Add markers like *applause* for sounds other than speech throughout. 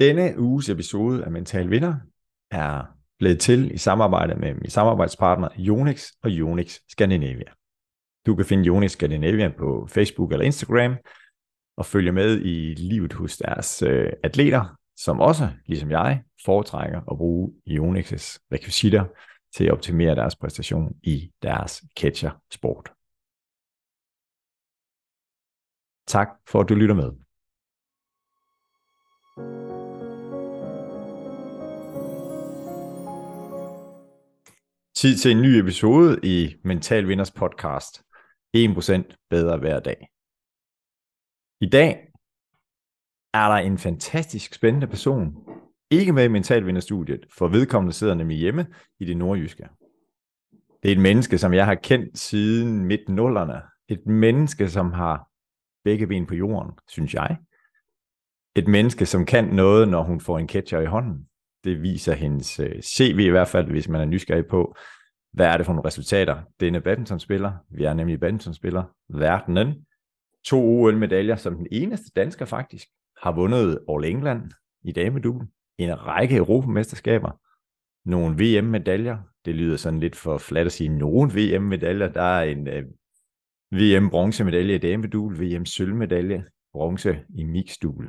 Denne uges episode af Mental Vinder er blevet til i samarbejde med min samarbejdspartner Jonix og Jonix Scandinavia. Du kan finde Jonix Scandinavia på Facebook eller Instagram og følge med i livet hos deres øh, atleter, som også, ligesom jeg, foretrækker at bruge Jonix's rekvisitter til at optimere deres præstation i deres catcher-sport. Tak for at du lytter med. Tid til en ny episode i Mental Vinders podcast. 1% bedre hver dag. I dag er der en fantastisk spændende person, ikke med i Mental Vinderstudiet, for vedkommende sidder nemlig hjemme i det nordjyske. Det er et menneske, som jeg har kendt siden midt nullerne. Et menneske, som har begge ben på jorden, synes jeg. Et menneske, som kan noget, når hun får en catcher i hånden. Det viser hendes øh, CV i hvert fald, hvis man er nysgerrig på, hvad er det for nogle resultater. Denne badmintonspiller, vi er nemlig badmintonspiller, verdenen, to OL-medaljer som den eneste dansker faktisk, har vundet All England i damedubel, en række europamesterskaber, nogle VM-medaljer, det lyder sådan lidt for flat at sige nogle VM-medaljer, der er en øh, VM-bronzemedalje i damedubel, VM-sølvmedalje, bronze i mixdubel.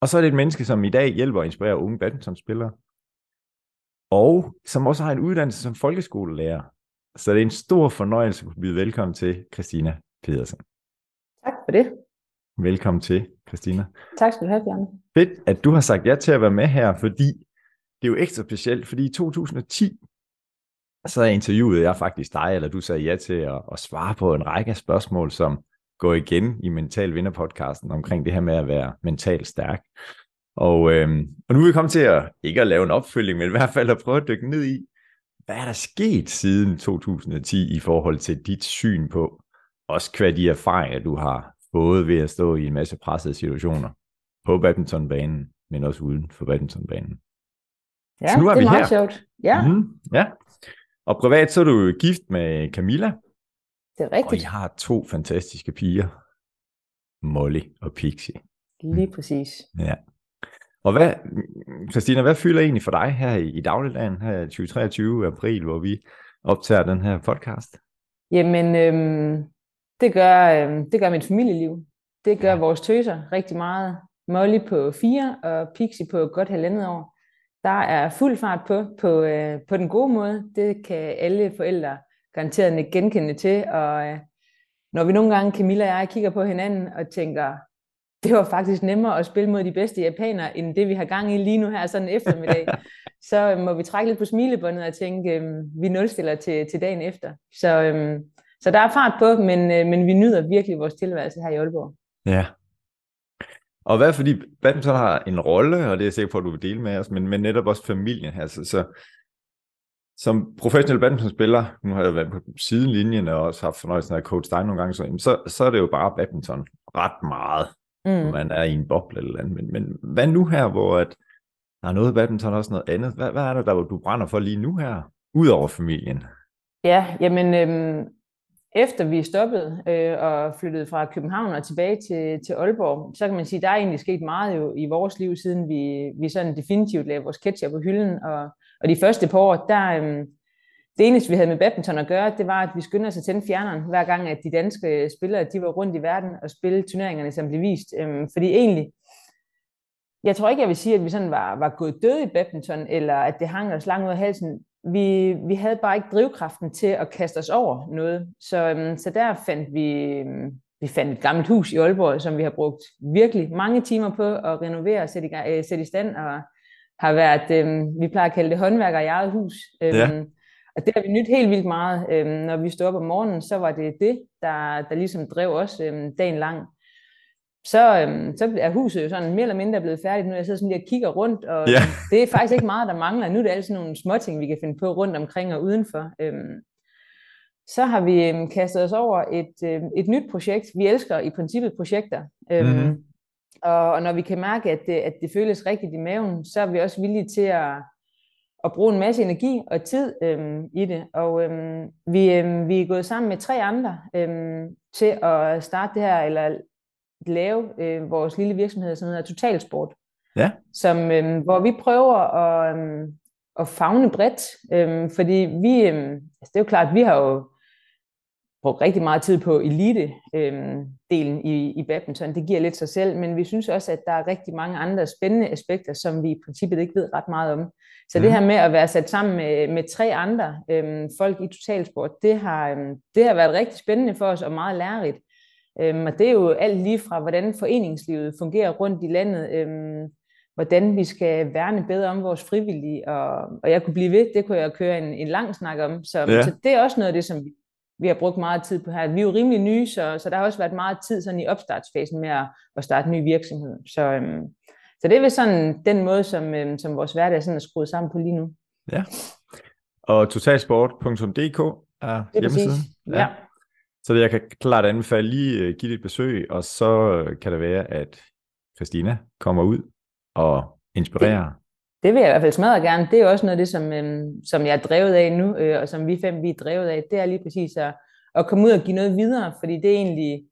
Og så er det et menneske, som i dag hjælper og inspirerer unge badmintonspillere, og som også har en uddannelse som folkeskolelærer. Så det er en stor fornøjelse at byde velkommen til Christina Pedersen. Tak for det. Velkommen til, Christina. Tak skal du have, Bjarne. Fedt, at du har sagt ja til at være med her, fordi det er jo ekstra specielt, fordi i 2010, så interviewede jeg faktisk dig, eller du sagde ja til at, at svare på en række af spørgsmål, som går igen i Mental Vinder podcasten omkring det her med at være mentalt stærk. Og, øhm, og nu er vi kommet til at, ikke at lave en opfølging, men i hvert fald at prøve at dykke ned i, hvad er der sket siden 2010 i forhold til dit syn på, også hvad de erfaringer, du har fået ved at stå i en masse pressede situationer på badmintonbanen, men også uden for badmintonbanen. Ja, så nu er det er vi meget her. sjovt. Ja. Mm-hmm, ja. Og privat så er du gift med Camilla. Det er rigtigt. Og I har to fantastiske piger, Molly og Pixie. Lige præcis. Ja. Og hvad, Christina, hvad fylder egentlig for dig her i, i dagligdagen, her 2023 april, hvor vi optager den her podcast? Jamen, øhm, det, gør, øhm, det gør mit familieliv. Det gør ja. vores tøser rigtig meget. Molly på fire og Pixie på godt halvandet år. Der er fuld fart på, på, øh, på den gode måde. Det kan alle forældre garanteret genkende til. Og øh, når vi nogle gange, Camilla og jeg, kigger på hinanden og tænker, *laughs* det var faktisk nemmere at spille mod de bedste japanere, end det vi har gang i lige nu her sådan eftermiddag. *laughs* så må vi trække lidt på smilebåndet og tænke, øhm, vi nulstiller til, til dagen efter. Så, øhm, så der er fart på, men, øh, men vi nyder virkelig vores tilværelse her i Aalborg. Ja. Og hvad fordi badminton har en rolle, og det er jeg sikker på, at du vil dele med os, men, men netop også familien her. Så, så som professionel badmintonspiller, nu har jeg været på sidelinjen og også haft fornøjelsen af at coach dig nogle gange, så, så, så er det jo bare badminton ret meget mm. man er i en boble eller andet. Men, men hvad nu her, hvor at, der er noget badminton også noget andet? Hvad, hvad er det, der du brænder for lige nu her, udover familien? Ja, jamen øhm, efter vi stoppede øh, og flyttede fra København og tilbage til, til Aalborg, så kan man sige, der er egentlig sket meget jo i vores liv, siden vi, vi sådan definitivt lavede vores ketchup på hylden. Og, og de første par år, der, øhm, det eneste, vi havde med badminton at gøre, det var, at vi skyndte os at tænde fjerneren, hver gang, at de danske spillere, de var rundt i verden og spille turneringerne, som blev vist. Øhm, fordi egentlig, jeg tror ikke, jeg vil sige, at vi sådan var, var gået døde i badminton, eller at det hang os langt ud af halsen. Vi, vi havde bare ikke drivkraften til at kaste os over noget. Så, øhm, så der fandt vi, øhm, vi fandt et gammelt hus i Aalborg, som vi har brugt virkelig mange timer på at renovere og sætte i, øh, sætte i stand, og har været, øhm, vi plejer at kalde det håndværker i eget hus. Øhm, ja og det har vi nyt helt vildt meget. Øhm, når vi stod op om morgenen, så var det det, der, der ligesom drev os øhm, dagen lang. Så, øhm, så er huset jo sådan mere eller mindre blevet færdigt nu. Jeg sidder sådan lige og kigger rundt, og ja. *laughs* det er faktisk ikke meget, der mangler. Nu er det altså nogle små ting, vi kan finde på rundt omkring og udenfor. Øhm, så har vi øhm, kastet os over et, øhm, et nyt projekt. Vi elsker i princippet projekter. Øhm, mm-hmm. og, og når vi kan mærke, at det, at det føles rigtigt i maven, så er vi også villige til at at bruge en masse energi og tid øhm, i det. Og øhm, vi, øhm, vi er gået sammen med tre andre øhm, til at starte det her, eller lave øh, vores lille virksomhed, som hedder Totalsport. Ja. som, øhm, hvor vi prøver at, øhm, at fagne bredt, øhm, fordi vi, øhm, altså det er jo klart, vi har jo brugt rigtig meget tid på elite-delen øhm, i, i badminton. Det giver lidt sig selv, men vi synes også, at der er rigtig mange andre spændende aspekter, som vi i princippet ikke ved ret meget om. Så mm. det mhm. her med at være sat sammen med, med tre andre øhm, folk i totalsport, det har, øhm, det har været rigtig spændende for os og meget lærerigt. Øhm, og det er jo alt lige fra, hvordan foreningslivet fungerer rundt i landet, øhm, hvordan vi skal værne bedre om vores frivillige, og, og jeg kunne blive ved, det kunne jeg køre en, en lang snak om. Så, ja. så det er også noget af det, som vi, vi har brugt meget tid på her. Vi er jo rimelig nye, så, så der har også været meget tid sådan i opstartsfasen med at, at starte en ny virksomhed. Så, øhm, så det er vel sådan den måde, som, øhm, som vores hverdag sådan er skruet sammen på lige nu. Ja, og totalsport.dk er hjemmesiden. Ja. ja. Så jeg kan klart anbefale lige uh, give det et besøg, og så kan det være, at Christina kommer ud og inspirerer. Det, det vil jeg i hvert fald smadre gerne. Det er også noget af det, som, øhm, som jeg er drevet af nu, øh, og som vi fem vi er drevet af. Det er lige præcis at, at komme ud og give noget videre, fordi det er egentlig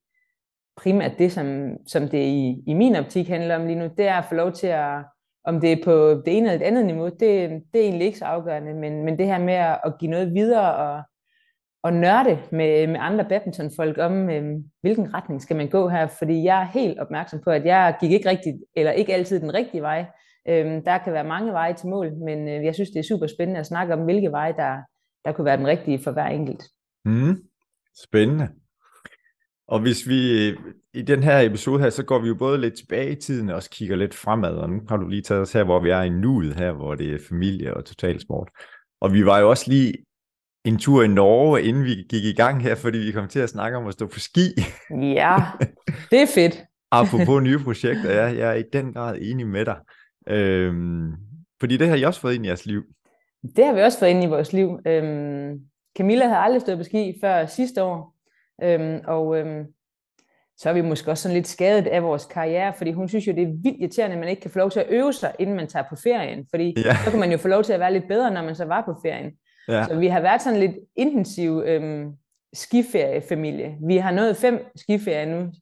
primært det, som, som det i, i min optik handler om lige nu. Det er at få lov til at, om det er på det ene eller det andet niveau, det, det er egentlig ikke så afgørende, men, men det her med at, at give noget videre og, og nørde med, med andre badmintonfolk om, øh, hvilken retning skal man gå her, fordi jeg er helt opmærksom på, at jeg gik ikke rigtigt, eller ikke altid den rigtige vej. Øh, der kan være mange veje til mål, men øh, jeg synes, det er super spændende at snakke om, hvilke veje, der, der kunne være den rigtige for hver enkelt. Mm, spændende. Og hvis vi i den her episode her, så går vi jo både lidt tilbage i tiden og også kigger lidt fremad, og nu har du lige taget os her, hvor vi er i nuet her, hvor det er familie og totalsport. Og vi var jo også lige en tur i Norge, inden vi gik i gang her, fordi vi kom til at snakke om at stå på ski. Ja, det er fedt. *laughs* Apropos nye projekter, ja, jeg er i den grad enig med dig. Øhm, fordi det har I også fået ind i jeres liv. Det har vi også fået ind i vores liv. Øhm, Camilla havde aldrig stået på ski før sidste år, øhm, og øhm, så er vi måske også sådan lidt skadet af vores karriere, fordi hun synes jo, det er vildt irriterende, at man ikke kan få lov til at øve sig, inden man tager på ferien, fordi ja. så kan man jo få lov til at være lidt bedre, når man så var på ferien. Ja. Så vi har været sådan lidt intensiv øhm, skiferiefamilie. Vi har nået fem skiferier nu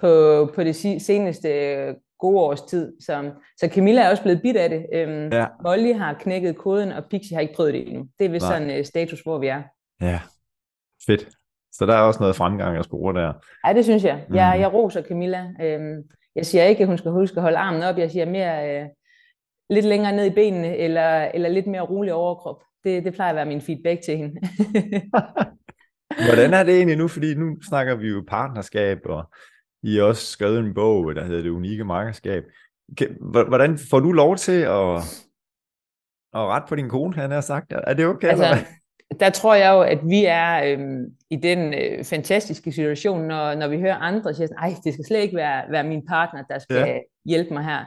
på, på det seneste øh, gode års tid. Så, så Camilla er også blevet bit af det. Øhm, ja. Molly har knækket koden, og Pixie har ikke prøvet det endnu. Det er vist sådan uh, status, hvor vi er. Ja, fedt. Så der er også noget fremgang at spore der. Ja, det synes jeg. Jeg, mm. jeg roser Camilla. Øhm, jeg siger ikke, at hun skal huske at holde armen op. Jeg siger mere øh, lidt længere ned i benene, eller, eller lidt mere rolig overkrop. Det, det plejer at være min feedback til hende. *laughs* *laughs* Hvordan er det egentlig nu? Fordi nu snakker vi jo partnerskab, og I har også skrevet en bog, der hedder Det Unikke Markerskab. Hvordan får du lov til at, at rette på din kone, han har sagt? Er det okay? Altså? Der tror jeg jo, at vi er øhm, i den øh, fantastiske situation, når, når vi hører andre sige, at det skal slet ikke være, være min partner, der skal ja. hjælpe mig her.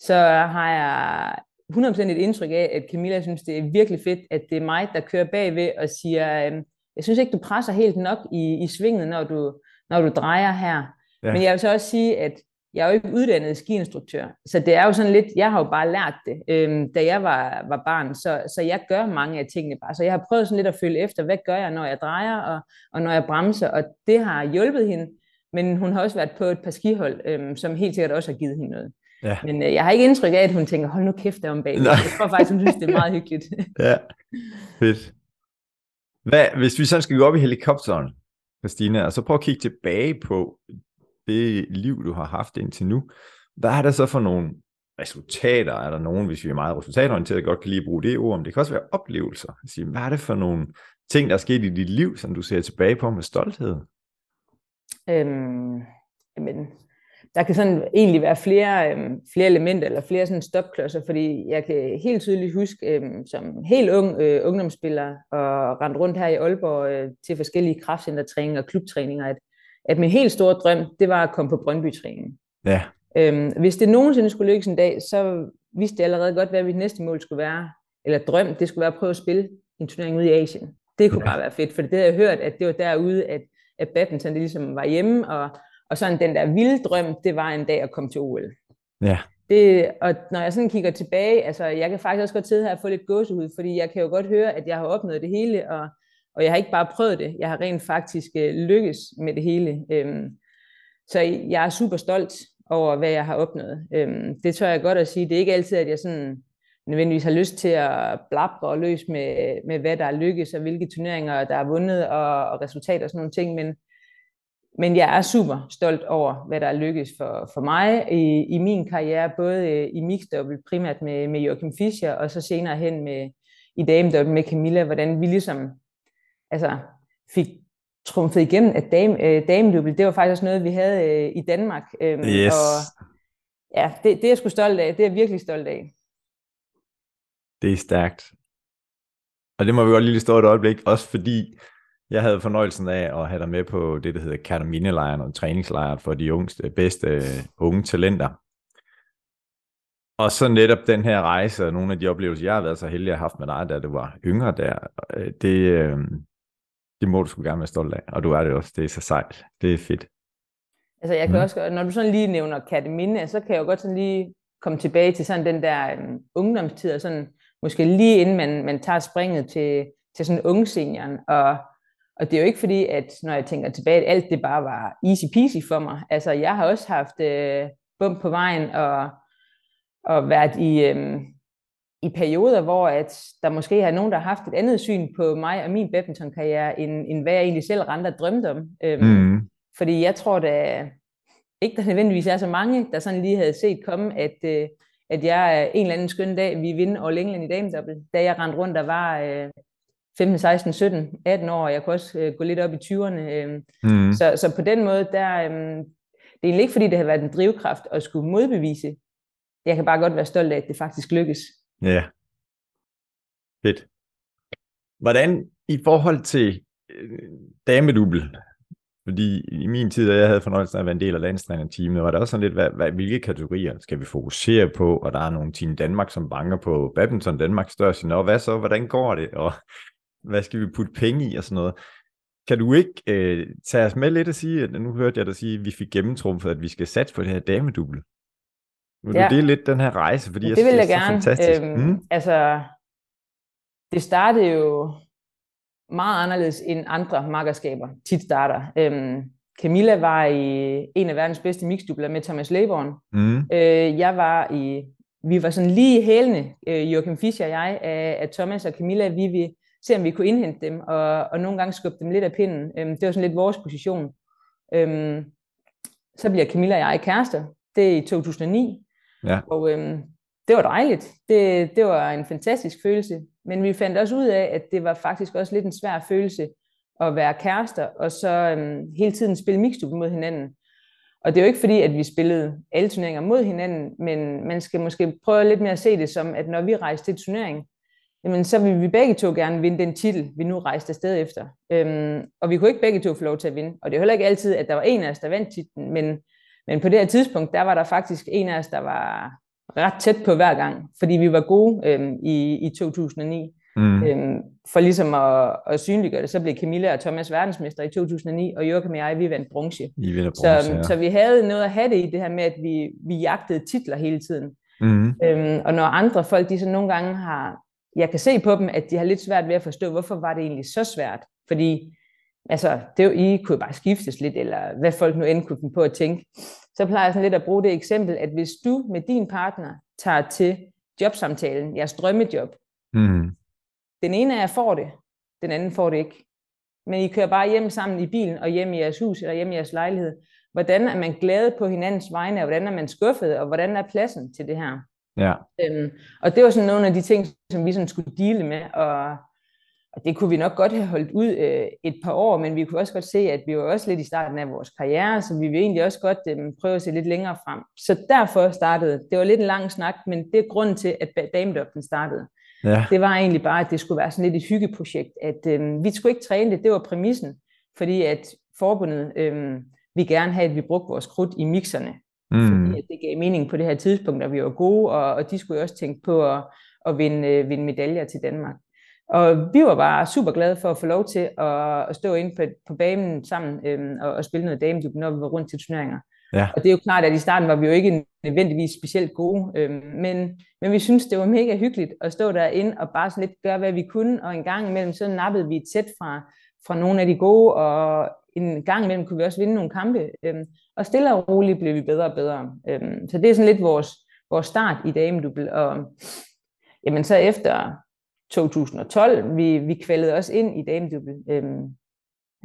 Så har jeg 100% et indtryk af, at Camilla synes, det er virkelig fedt, at det er mig, der kører bagved og siger, øh, jeg synes ikke, du presser helt nok i, i svinget, når du, når du drejer her. Ja. Men jeg vil så også sige, at jeg er jo ikke uddannet skiinstruktør, så det er jo sådan lidt, jeg har jo bare lært det, øhm, da jeg var, var barn, så, så jeg gør mange af tingene bare. Så jeg har prøvet sådan lidt at følge efter, hvad gør jeg, når jeg drejer, og, og når jeg bremser, og det har hjulpet hende, men hun har også været på et par skihold, øhm, som helt sikkert også har givet hende noget. Ja. Men øh, jeg har ikke indtryk af, at hun tænker, hold nu kæft der om bag. Jeg tror faktisk, hun synes, det er meget hyggeligt. *laughs* ja, fedt. Hvad, hvis vi sådan skal gå op i helikopteren, Christina, og så prøv at kigge tilbage på det liv, du har haft indtil nu. Hvad er der så for nogle resultater? Er der nogen, hvis vi er meget resultatorienteret, godt kan lige bruge det ord, men det kan også være oplevelser. Sige, hvad er det for nogle ting, der er sket i dit liv, som du ser tilbage på med stolthed? Øhm, jamen, der kan sådan egentlig være flere, øhm, flere elementer eller flere sådan stopklodser, fordi jeg kan helt tydeligt huske øhm, som helt ung øh, ungdomsspiller og rende rundt her i Aalborg øh, til forskellige kraftcentertræninger og klubtræninger, at, at min helt store drøm, det var at komme på Brøndby-træningen. Ja. Øhm, hvis det nogensinde skulle lykkes en dag, så vidste jeg allerede godt, hvad mit næste mål skulle være, eller drøm, det skulle være at prøve at spille en turnering ude i Asien. Det kunne ja. bare være fedt, for det havde jeg hørt, at det var derude, at, at badminton det ligesom var hjemme, og og sådan den der vilde drøm, det var en dag at komme til OL. Ja. Det, og når jeg sådan kigger tilbage, altså jeg kan faktisk også godt sidde her og få lidt gåsehud, fordi jeg kan jo godt høre, at jeg har opnået det hele, og, og jeg har ikke bare prøvet det, jeg har rent faktisk øh, lykkes med det hele. Øhm, så jeg er super stolt over, hvad jeg har opnået. Øhm, det tør jeg godt at sige. Det er ikke altid, at jeg sådan nødvendigvis har lyst til at blabre og løs med, med, hvad der er lykkes, og hvilke turneringer, der er vundet, og, og resultater og sådan nogle ting, men, men jeg er super stolt over, hvad der er lykkes for, for mig i, i min karriere, både øh, i mixdouble primært med, med Joachim Fischer, og så senere hen med, i dame med Camilla, hvordan vi ligesom altså, fik trumfet igennem, at dame, øh, dame det var faktisk noget, vi havde øh, i Danmark. Øh, yes. Og ja, det, det er jeg sgu stolt af. Det er jeg virkelig stolt af. Det er stærkt. Og det må vi godt lige stå et øjeblik, også fordi jeg havde fornøjelsen af at have dig med på det, der hedder Kataminelejren og træningslejren for de yngste, bedste unge talenter. Og så netop den her rejse og nogle af de oplevelser, jeg har været så heldig at have haft med dig, da du var yngre der, øh, det, øh, det må du sgu gerne være stolt af. Og du er det også. Det er så sejt. Det er fedt. Altså jeg kan mm. også, når du sådan lige nævner Katamine, så kan jeg jo godt sådan lige komme tilbage til sådan den der um, ungdomstid, og sådan måske lige inden man, man tager springet til, til sådan unge senioren. Og, og det er jo ikke fordi, at når jeg tænker tilbage, at alt det bare var easy peasy for mig. Altså jeg har også haft øh, bump på vejen, og, og været i, øh, i perioder, hvor at der måske har nogen, der har haft et andet syn på mig og min badmintonkarriere, end, end hvad jeg egentlig selv rent drømte om. Øhm, mm. Fordi jeg tror da ikke, der nødvendigvis er så mange, der sådan lige havde set komme, at, øh, at jeg en eller anden skøn dag, vi vinder All England i damedobbel, da jeg rendte rundt, der var øh, 15, 16, 17, 18 år, og jeg kunne også øh, gå lidt op i 20'erne. Øh. Mm. Så, så på den måde, der, øh, det er egentlig ikke, fordi det har været en drivkraft at skulle modbevise. Jeg kan bare godt være stolt af, at det faktisk lykkes. Ja. Fedt. Hvordan i forhold til øh, damedubbel, fordi i min tid, da jeg havde fornøjelsen af at være en del af landstrænerteamet, var der også sådan lidt, hvad, hvad, hvilke kategorier skal vi fokusere på, og der er nogle Team Danmark, som banker på badminton Danmarks største, og hvad så, hvordan går det, og *laughs* hvad skal vi putte penge i, og sådan noget. Kan du ikke øh, tage os med lidt og sige, at nu hørte jeg dig sige, at vi fik gennemtrumfet, at vi skal satse på det her damedubbel. Vil ja. du dele lidt den her rejse? Fordi det jeg vil jeg jeg gerne. Fantastisk. Øhm, mm. Altså, det startede jo meget anderledes end andre makkerskaber tit starter. Øhm, Camilla var i en af verdens bedste mixdubler med Thomas Leborn. Mm. Øh, jeg var i, vi var sådan lige hælende, øh, Joachim Fischer og jeg, af, af Thomas og Camilla. Vi ville se, om vi kunne indhente dem, og, og nogle gange skubbe dem lidt af pinden. Øhm, det var sådan lidt vores position. Øhm, så bliver Camilla og jeg kærester. Det er i 2009. Ja. Og øhm, det var dejligt. Det, det var en fantastisk følelse. Men vi fandt også ud af, at det var faktisk også lidt en svær følelse at være kærester, og så øhm, hele tiden spille mixed mod hinanden. Og det er jo ikke fordi, at vi spillede alle turneringer mod hinanden, men man skal måske prøve lidt mere at se det som, at når vi rejste til turnering, jamen så vil vi begge to gerne vinde den titel, vi nu rejste afsted efter. Øhm, og vi kunne ikke begge to få lov til at vinde. Og det er heller ikke altid, at der var en af os, der vandt titlen, men men på det her tidspunkt, der var der faktisk en af os, der var ret tæt på hver gang, fordi vi var gode øhm, i, i 2009. Mm. Øhm, for ligesom at, at synliggøre det, så blev Camilla og Thomas verdensmester i 2009, og Joachim og jeg, vi vandt bronze. I bronze så, ja. så vi havde noget at have det i det her med, at vi, vi jagtede titler hele tiden. Mm. Øhm, og når andre folk, de så nogle gange har, jeg kan se på dem, at de har lidt svært ved at forstå, hvorfor var det egentlig så svært? Fordi altså, det jo, I kunne bare skiftes lidt, eller hvad folk nu end kunne finde på at tænke. Så plejer jeg sådan lidt at bruge det eksempel, at hvis du med din partner tager til jobsamtalen, jeres drømmejob, mm. den ene af jer får det, den anden får det ikke. Men I kører bare hjem sammen i bilen, og hjem i jeres hus, eller hjem i jeres lejlighed. Hvordan er man glad på hinandens vegne, og hvordan er man skuffet, og hvordan er pladsen til det her? Ja. Øhm, og det var sådan nogle af de ting, som vi sådan skulle dele med, og og det kunne vi nok godt have holdt ud øh, et par år, men vi kunne også godt se, at vi var også lidt i starten af vores karriere, så vi vil egentlig også godt øh, prøve at se lidt længere frem. Så derfor startede, det var lidt en lang snak, men det er grunden til, at damedopten startede. Ja. Det var egentlig bare, at det skulle være sådan lidt et hyggeprojekt, at øh, vi skulle ikke træne det, det var præmissen, fordi at forbundet øh, vi gerne have, at vi brugte vores krudt i mixerne, mm. fordi at det gav mening på det her tidspunkt, og vi var gode, og, og de skulle også tænke på at, at vinde, øh, vinde medaljer til Danmark. Og vi var bare super glade for at få lov til at, at stå inde på, på banen sammen øhm, og, og spille noget damedub, når vi var rundt til turneringer. Ja. Og det er jo klart, at i starten var vi jo ikke nødvendigvis specielt gode, øhm, men, men vi synes det var mega hyggeligt at stå derinde og bare sådan lidt gøre, hvad vi kunne, og en gang imellem så nappede vi et sæt fra, fra nogle af de gode, og en gang imellem kunne vi også vinde nogle kampe. Øhm, og stille og roligt blev vi bedre og bedre. Øhm, så det er sådan lidt vores, vores start i damedubbel. Og jamen så efter 2012, vi, vi kvældede os ind i damedubbel øhm,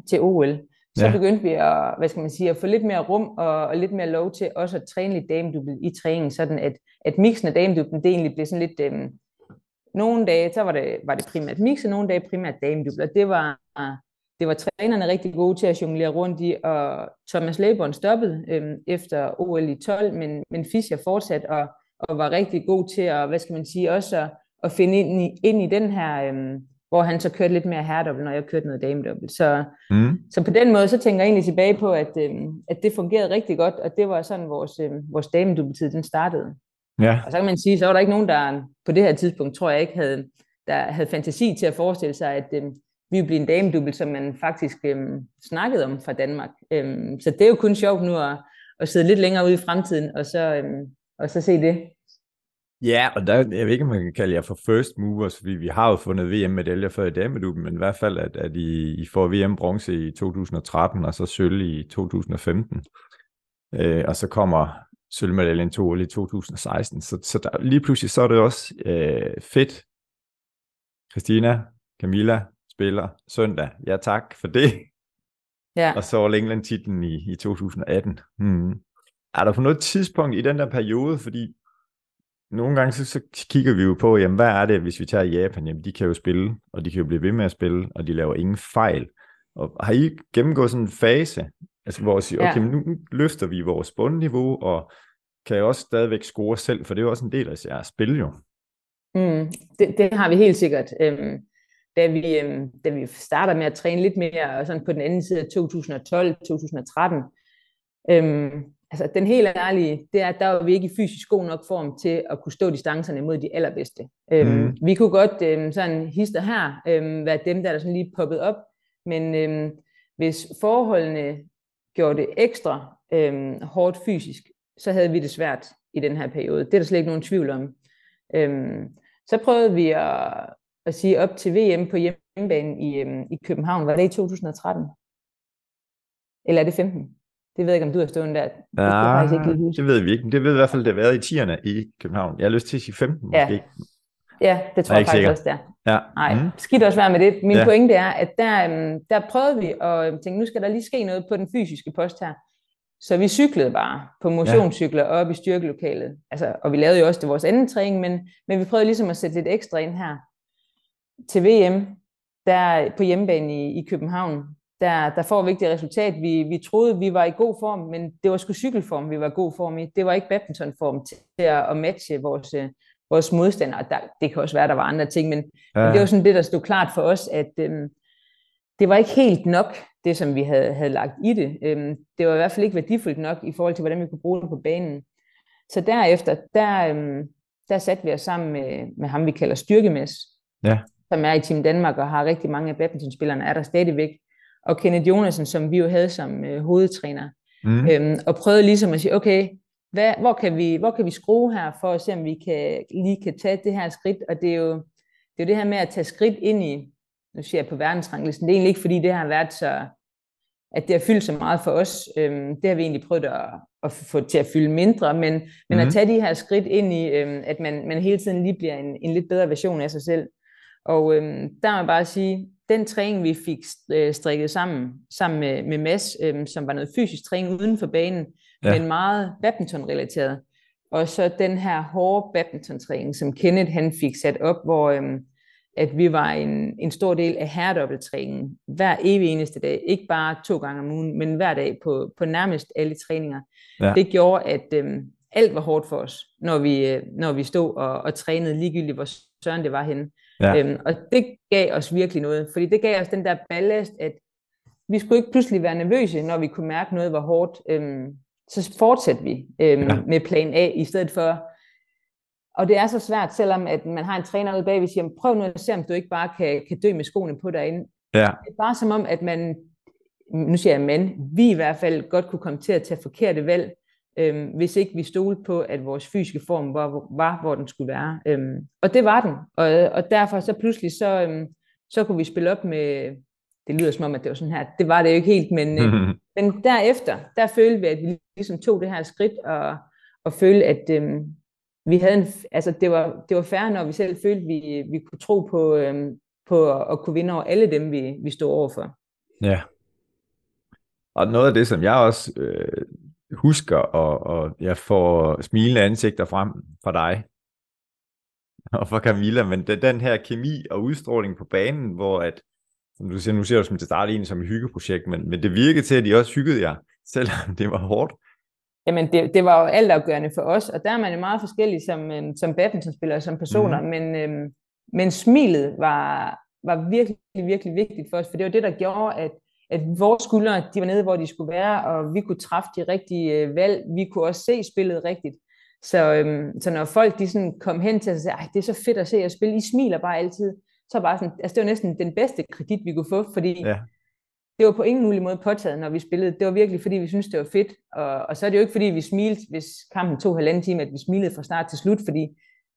til OL. Så ja. begyndte vi at, hvad skal man sige, at få lidt mere rum og, og lidt mere lov til også at træne lidt damedubbel i træningen, sådan at, at mixen af damedublen, det egentlig blev sådan lidt, øhm, nogle dage, så var det, var det primært mix, og nogle dage primært damedubbel, og det var, det var trænerne rigtig gode til at jonglere rundt i, og Thomas Læborn stoppede øhm, efter OL i 12, men, men Fischer fortsat og, og var rigtig god til at, hvad skal man sige, også at, at finde ind i, ind i den her, øhm, hvor han så kørte lidt mere herredobbelt, når jeg kørte noget damedobbelt. Så, mm. så på den måde, så tænker jeg egentlig tilbage på, at, øhm, at det fungerede rigtig godt, og det var sådan, vores, øhm, vores damedobbeltid, den startede. Ja. Og så kan man sige, så var der ikke nogen, der på det her tidspunkt, tror jeg ikke, havde, der havde fantasi til at forestille sig, at øhm, vi ville blive en damedubbel, som man faktisk øhm, snakkede om fra Danmark. Øhm, så det er jo kun sjovt nu at, at sidde lidt længere ude i fremtiden, og så, øhm, og så se det. Ja, og der, jeg ved ikke, om man kan kalde jer for first movers, fordi vi har jo fundet VM-medaljer før i damedubbel, men i hvert fald, at, at I, I får VM-bronze i 2013, og så sølv i 2015. Øh, og så kommer sølvmedaljen to år i 2016. Så, så der, lige pludselig så er det også øh, fedt. Christina, Camilla spiller søndag. Ja tak for det. Ja. Og så All England titlen i, i 2018. Hmm. Er der på noget tidspunkt i den der periode, fordi nogle gange så, så kigger vi jo på, jamen hvad er det, hvis vi tager Japan, jamen de kan jo spille, og de kan jo blive ved med at spille, og de laver ingen fejl. Og har I gennemgået sådan en fase, altså hvor I siger, okay, ja. nu løfter vi vores bundniveau, og kan jo også stadigvæk score selv, for det er jo også en del af jeres spil jo. Mm, det, det har vi helt sikkert. Øhm, da, vi, øhm, da vi starter med at træne lidt mere sådan på den anden side af 2012-2013, øhm, altså den helt ærlige, det er, at der var vi ikke i fysisk god nok form til at kunne stå distancerne mod de allerbedste. Øhm, mm. Vi kunne godt øhm, sådan hister her øhm, være dem, der, der sådan lige poppet op, men øhm, hvis forholdene gjorde det ekstra øhm, hårdt fysisk, så havde vi det svært i den her periode. Det er der slet ikke nogen tvivl om. Øhm, så prøvede vi at, at sige op til VM på hjemmebane i, øhm, i København. Var det i 2013? Eller er det 15? Det ved jeg ikke, om du har stået der. Det, ja, det, ikke det ved vi ikke. Det ved i hvert fald, det har været i tierne i København. Jeg har lyst til at sige 15 ja. måske. Ja, det tror jeg, jeg faktisk sikker. også, der. Ja. Nej, mm. skidt også være med det. Min ja. pointe er, at der, øhm, der prøvede vi at tænke, nu skal der lige ske noget på den fysiske post her. Så vi cyklede bare på motionscykler op i styrkelokalet. Altså, og vi lavede jo også det vores anden træning, men, men vi prøvede ligesom at sætte lidt ekstra ind her. Til VM, der på hjemmebane i, i København, der, der får vi ikke det resultat. Vi, vi troede, vi var i god form, men det var sgu cykelform, vi var i god form i. Det var ikke badmintonform til at, at matche vores, vores modstandere. Der, det kan også være, der var andre ting, men, ja. men det var sådan det, der stod klart for os, at øhm, det var ikke helt nok, det som vi havde, havde lagt i det. Øhm, det var i hvert fald ikke værdifuldt nok i forhold til, hvordan vi kunne bruge det på banen. Så derefter, der, øhm, der satte vi os sammen med, med ham, vi kalder Styrkemæs, ja. som er i Team Danmark og har rigtig mange af badmintonspillerne, er der stadigvæk. Og Kenneth Jonasen, som vi jo havde som øh, hovedtræner. Mm. Øhm, og prøvede ligesom at sige, okay, hvad, hvor, kan vi, hvor kan vi skrue her, for at se, om vi kan, lige kan tage det her skridt. Og det er jo det, er jo det her med at tage skridt ind i, nu siger jeg på verdensranglisten, det er egentlig ikke, fordi det har været så, at det har fyldt så meget for os. Øhm, det har vi egentlig prøvet at, at få til at fylde mindre, men, men mm-hmm. at tage de her skridt ind i, øhm, at man, man hele tiden lige bliver en, en lidt bedre version af sig selv. Og øhm, der må jeg bare sige, den træning, vi fik øh, strikket sammen, sammen med, med Mads, øhm, som var noget fysisk træning uden for banen, ja. men meget badminton-relateret. Og så den her hårde badminton-træning, som Kenneth han fik sat op, hvor, øhm, at vi var en, en stor del af herredobbeltræningen hver evig eneste dag. Ikke bare to gange om ugen, men hver dag på, på nærmest alle træninger. Ja. Det gjorde, at øhm, alt var hårdt for os, når vi, øh, når vi stod og, og trænede ligegyldigt, hvor søren det var henne. Ja. Øhm, og det gav os virkelig noget, fordi det gav os den der ballast, at vi skulle ikke pludselig være nervøse, når vi kunne mærke noget var hårdt. Øhm, så fortsatte vi øhm, ja. med plan A, i stedet for og det er så svært, selvom at man har en træner ude bag, vi siger, prøv nu at se, om du ikke bare kan, kan dø med skoene på derinde. Ja. Det er bare som om, at man, nu siger jeg men, vi i hvert fald godt kunne komme til at tage forkerte valg, øhm, hvis ikke vi stolede på, at vores fysiske form var, var hvor den skulle være. Øhm, og det var den. Og, og derfor så pludselig, så, øhm, så kunne vi spille op med, det lyder som om, at det var sådan her. Det var det jo ikke helt, men, øh, *laughs* men derefter, der følte vi, at vi ligesom tog det her skridt og, og følte, at øh, vi havde en, altså det var, det var færre, når vi selv følte, at vi, vi kunne tro på, øh, på at, at kunne vinde over alle dem, vi, vi stod overfor. Ja. Og noget af det, som jeg også øh, husker, og, og jeg får smilende ansigter frem fra dig, *laughs* og for Camilla, men det, den her kemi og udstråling på banen, hvor at, som du siger, nu ser du som det startede egentlig som et hyggeprojekt, men, men det virkede til, at de også hyggede jer, *laughs* selvom det var hårdt. Jamen, det, det var jo altafgørende for os, og der er man jo meget forskellig som, øhm, som badmintonspiller og som personer, mm. men, øhm, men smilet var, var virkelig, virkelig vigtigt for os, for det var det, der gjorde, at, at vores skuldre, de var nede, hvor de skulle være, og vi kunne træffe de rigtige øh, valg, vi kunne også se spillet rigtigt. Så, øhm, så når folk de sådan kom hen til os og sagde, det er så fedt at se jer spille, I smiler bare altid, så bare sådan, altså det var næsten den bedste kredit, vi kunne få, fordi ja. det var på ingen mulig måde påtaget, når vi spillede. Det var virkelig, fordi vi syntes, det var fedt. Og, og så er det jo ikke, fordi vi smilte, hvis kampen tog halvanden time, at vi smilede fra start til slut, fordi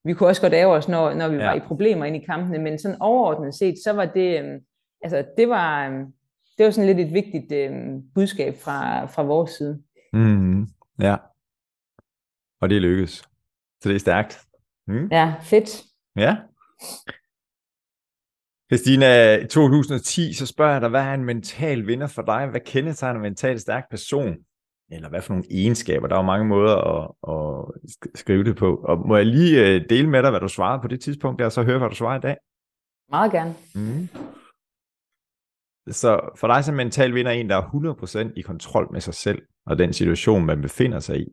vi kunne også godt ære os, når, når vi ja. var i problemer inde i kampene, men sådan overordnet set, så var det, øhm, altså det var, øhm, det var sådan lidt et vigtigt øhm, budskab fra, fra vores side. Mm, ja, og det lykkedes. Så det er stærkt. Mm. Ja, fedt. Ja. Christina, i 2010, så spørger jeg dig, hvad er en mental vinder for dig? Hvad kendetegner en mentalt stærk person? Eller hvad for nogle egenskaber? Der er jo mange måder at, at skrive det på. Og må jeg lige øh, dele med dig, hvad du svarede på det tidspunkt, og så høre, hvad du svarer i dag? Meget gerne. Mm. Så for dig som mental vinder en, der er 100% i kontrol med sig selv, og den situation, man befinder sig i.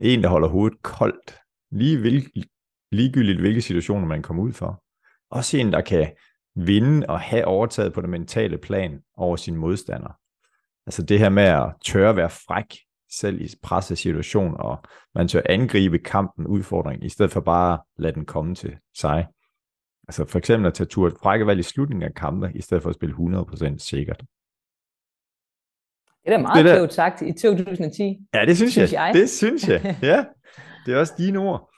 En, der holder hovedet koldt, lige vil, ligegyldigt hvilke situationer man kommer ud for. Også en, der kan vinde og have overtaget på det mentale plan over sin modstander. Altså det her med at tørre være fræk, selv i presset situation, og man tør angribe kampen, udfordringen, i stedet for bare at lade den komme til sig. Altså for eksempel at tage tur et frække valg i slutningen af kampe, i stedet for at spille 100% sikkert. Det er da meget det klogt sagt i 2010. Ja, det synes, synes jeg. jeg. Det synes jeg, ja. Det er også dine ord.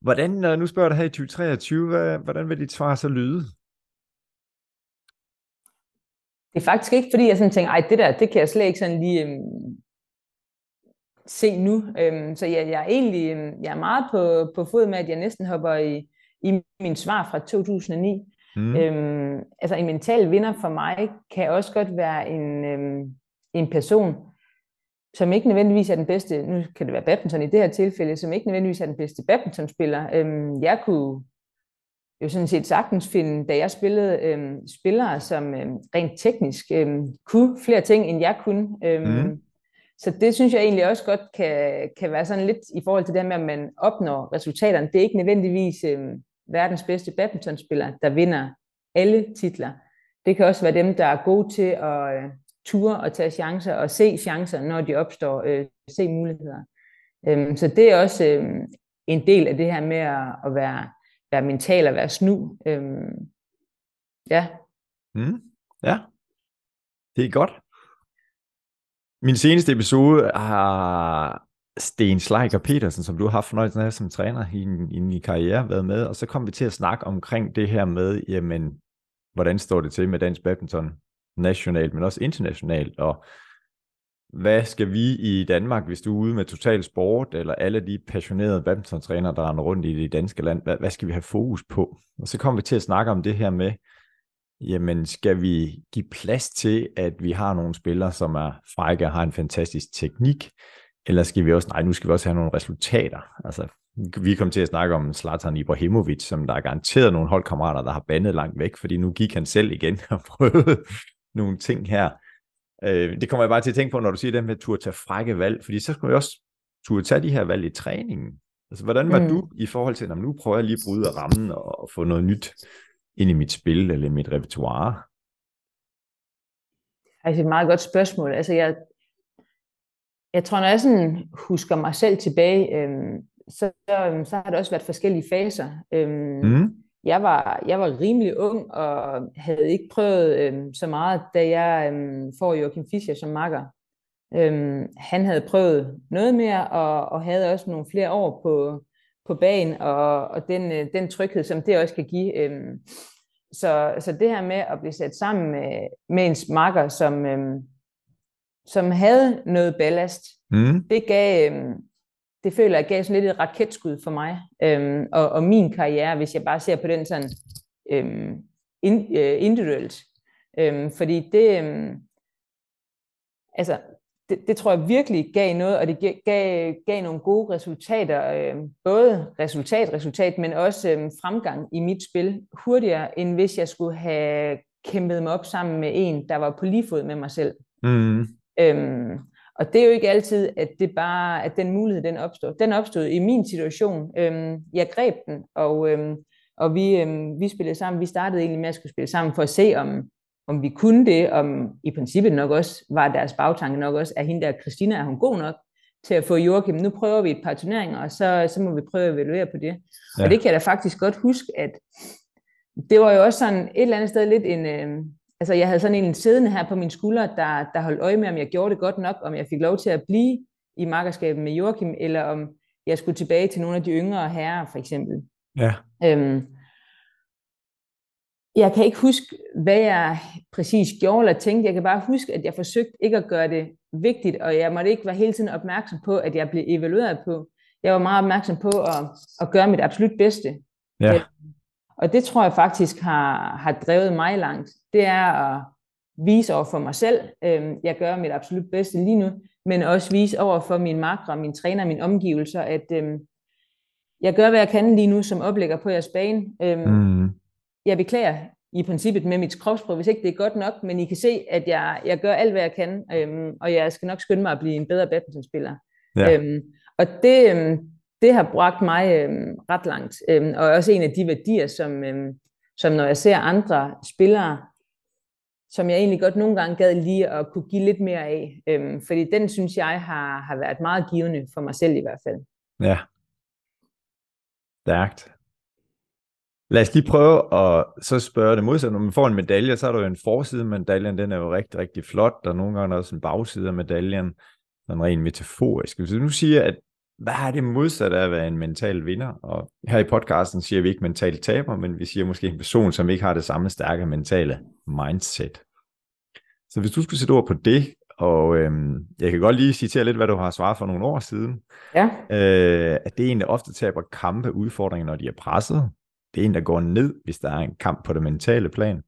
Hvordan, når nu spørger du her i 2023, hvad, hvordan vil dit svar så lyde? Det er faktisk ikke, fordi jeg sådan tænker, ej, det der, det kan jeg slet ikke sådan lige øhm, se nu. Øhm, så jeg, jeg er egentlig øhm, jeg er meget på, på fod med, at jeg næsten hopper i, i min svar fra 2009. Mm. Øhm, altså en mental vinder for mig kan også godt være en, øhm, en person, som ikke nødvendigvis er den bedste, nu kan det være badminton i det her tilfælde, som ikke nødvendigvis er den bedste badmintonspiller. Øhm, jeg kunne jo sådan set sagtens finde, da jeg spillede øhm, spillere, som øhm, rent teknisk øhm, kunne flere ting, end jeg kunne. Øhm, mm. Så det synes jeg egentlig også godt kan, kan være sådan lidt i forhold til det med, at man opnår resultaterne. Det er ikke nødvendigvis øhm, verdens bedste badmintonspiller, der vinder alle titler. Det kan også være dem, der er gode til at øh, ture og tage chancer og se chancer, når de opstår, øh, se muligheder. Øhm, så det er også øh, en del af det her med at, at være, være mental og være snu. Øhm, ja. Mm, ja, det er godt. Min seneste episode har Sten Schleicher Petersen, som du har haft fornøjelsen af som træner i, i din karriere, været med, og så kom vi til at snakke omkring det her med, jamen, hvordan står det til med dansk badminton nationalt, men også internationalt, og hvad skal vi i Danmark, hvis du er ude med total sport, eller alle de passionerede badmintontrænere, der render rundt i det danske land, hvad, hvad skal vi have fokus på? Og så kommer vi til at snakke om det her med, jamen skal vi give plads til, at vi har nogle spillere, som er frække og har en fantastisk teknik, eller skal vi også, nej, nu skal vi også have nogle resultater. Altså, vi kom til at snakke om Zlatan Ibrahimovic, som der er garanteret nogle holdkammerater, der har bandet langt væk, fordi nu gik han selv igen og *laughs* prøvede nogle ting her. Øh, det kommer jeg bare til at tænke på, når du siger det med at turde tage frække valg, fordi så skal vi også turde tage de her valg i træningen. Altså, hvordan var mm. du i forhold til, når nu prøver jeg lige at bryde rammen og, og få noget nyt ind i mit spil eller mit repertoire? Altså et meget godt spørgsmål. Altså jeg, jeg tror, når jeg sådan husker mig selv tilbage, øhm, så, så har det også været forskellige faser. Øhm, mm jeg var, jeg var rimelig ung og havde ikke prøvet øhm, så meget, da jeg øhm, får Joachim Fischer som makker. Øhm, han havde prøvet noget mere og, og havde også nogle flere år på, på banen, og, og den, øh, den tryghed, som det også kan give. Øhm, så, så det her med at blive sat sammen med, med en smakker, som, øhm, som havde noget ballast, mm. det gav, øhm, det føler jeg gav sådan lidt et raketskud for mig, øhm, og, og min karriere, hvis jeg bare ser på den sådan øhm, in, øh, individuelt. Øhm, fordi det, øhm, altså, det, det tror jeg virkelig gav noget, og det gav, gav nogle gode resultater, øh, både resultat, resultat, men også øh, fremgang i mit spil, hurtigere, end hvis jeg skulle have kæmpet mig op sammen med en, der var på lige fod med mig selv. Mm. Øhm, og det er jo ikke altid, at det bare, at den mulighed, den opstod. Den opstod i min situation. Øhm, jeg greb den, og, øhm, og vi, øhm, vi spillede sammen. Vi startede egentlig med at skulle spille sammen for at se, om, om vi kunne det, om i princippet nok også var deres bagtanke nok også, at hende der Christina, er hun god nok til at få Joachim, nu prøver vi et par turneringer, og så, så må vi prøve at evaluere på det. Ja. Og det kan jeg da faktisk godt huske, at det var jo også sådan et eller andet sted lidt en, øh, altså jeg havde sådan en siddende her på min skulder, der, der holdt øje med, om jeg gjorde det godt nok, om jeg fik lov til at blive i markerskabet med Joachim, eller om jeg skulle tilbage til nogle af de yngre herrer, for eksempel. Ja. Øhm, jeg kan ikke huske, hvad jeg præcis gjorde eller tænkte. Jeg kan bare huske, at jeg forsøgte ikke at gøre det vigtigt, og jeg måtte ikke være hele tiden opmærksom på, at jeg blev evalueret på. Jeg var meget opmærksom på at, at gøre mit absolut bedste. Ja. Og det tror jeg faktisk har, har drevet mig langt. Det er at vise over for mig selv, øh, jeg gør mit absolut bedste lige nu, men også vise over for min makre, min træner, mine omgivelser, at øh, jeg gør, hvad jeg kan lige nu som oplægger på jeres bane. Øh, mm. Jeg beklager i princippet med mit kropsprog, hvis ikke det er godt nok, men I kan se, at jeg, jeg gør alt, hvad jeg kan, øh, og jeg skal nok skynde mig at blive en bedre badmintonspiller. Ja. Øh, og det, øh, det har bragt mig øh, ret langt, øh, og også en af de værdier, som, øh, som når jeg ser andre spillere, som jeg egentlig godt nogle gange gad lige at kunne give lidt mere af, øh, fordi den synes jeg har, har været meget givende for mig selv i hvert fald. Ja, stærkt. Lad os lige prøve at så spørge det modsatte. Når man får en medalje, så er der jo en forside af medaljen, den er jo rigtig, rigtig flot, og nogle gange er der også en bagside af medaljen, sådan rent metaforisk. Hvis du nu siger, at hvad er det modsatte af at være en mental vinder? Og her i podcasten siger vi ikke mental taber, men vi siger måske en person, som ikke har det samme stærke mentale mindset. Så hvis du skulle sætte ord på det, og øhm, jeg kan godt lige citere lidt, hvad du har svaret for nogle år siden, ja. øh, at det er en, der ofte taber kampe udfordringer, når de er presset. Det er en, der går ned, hvis der er en kamp på det mentale plan.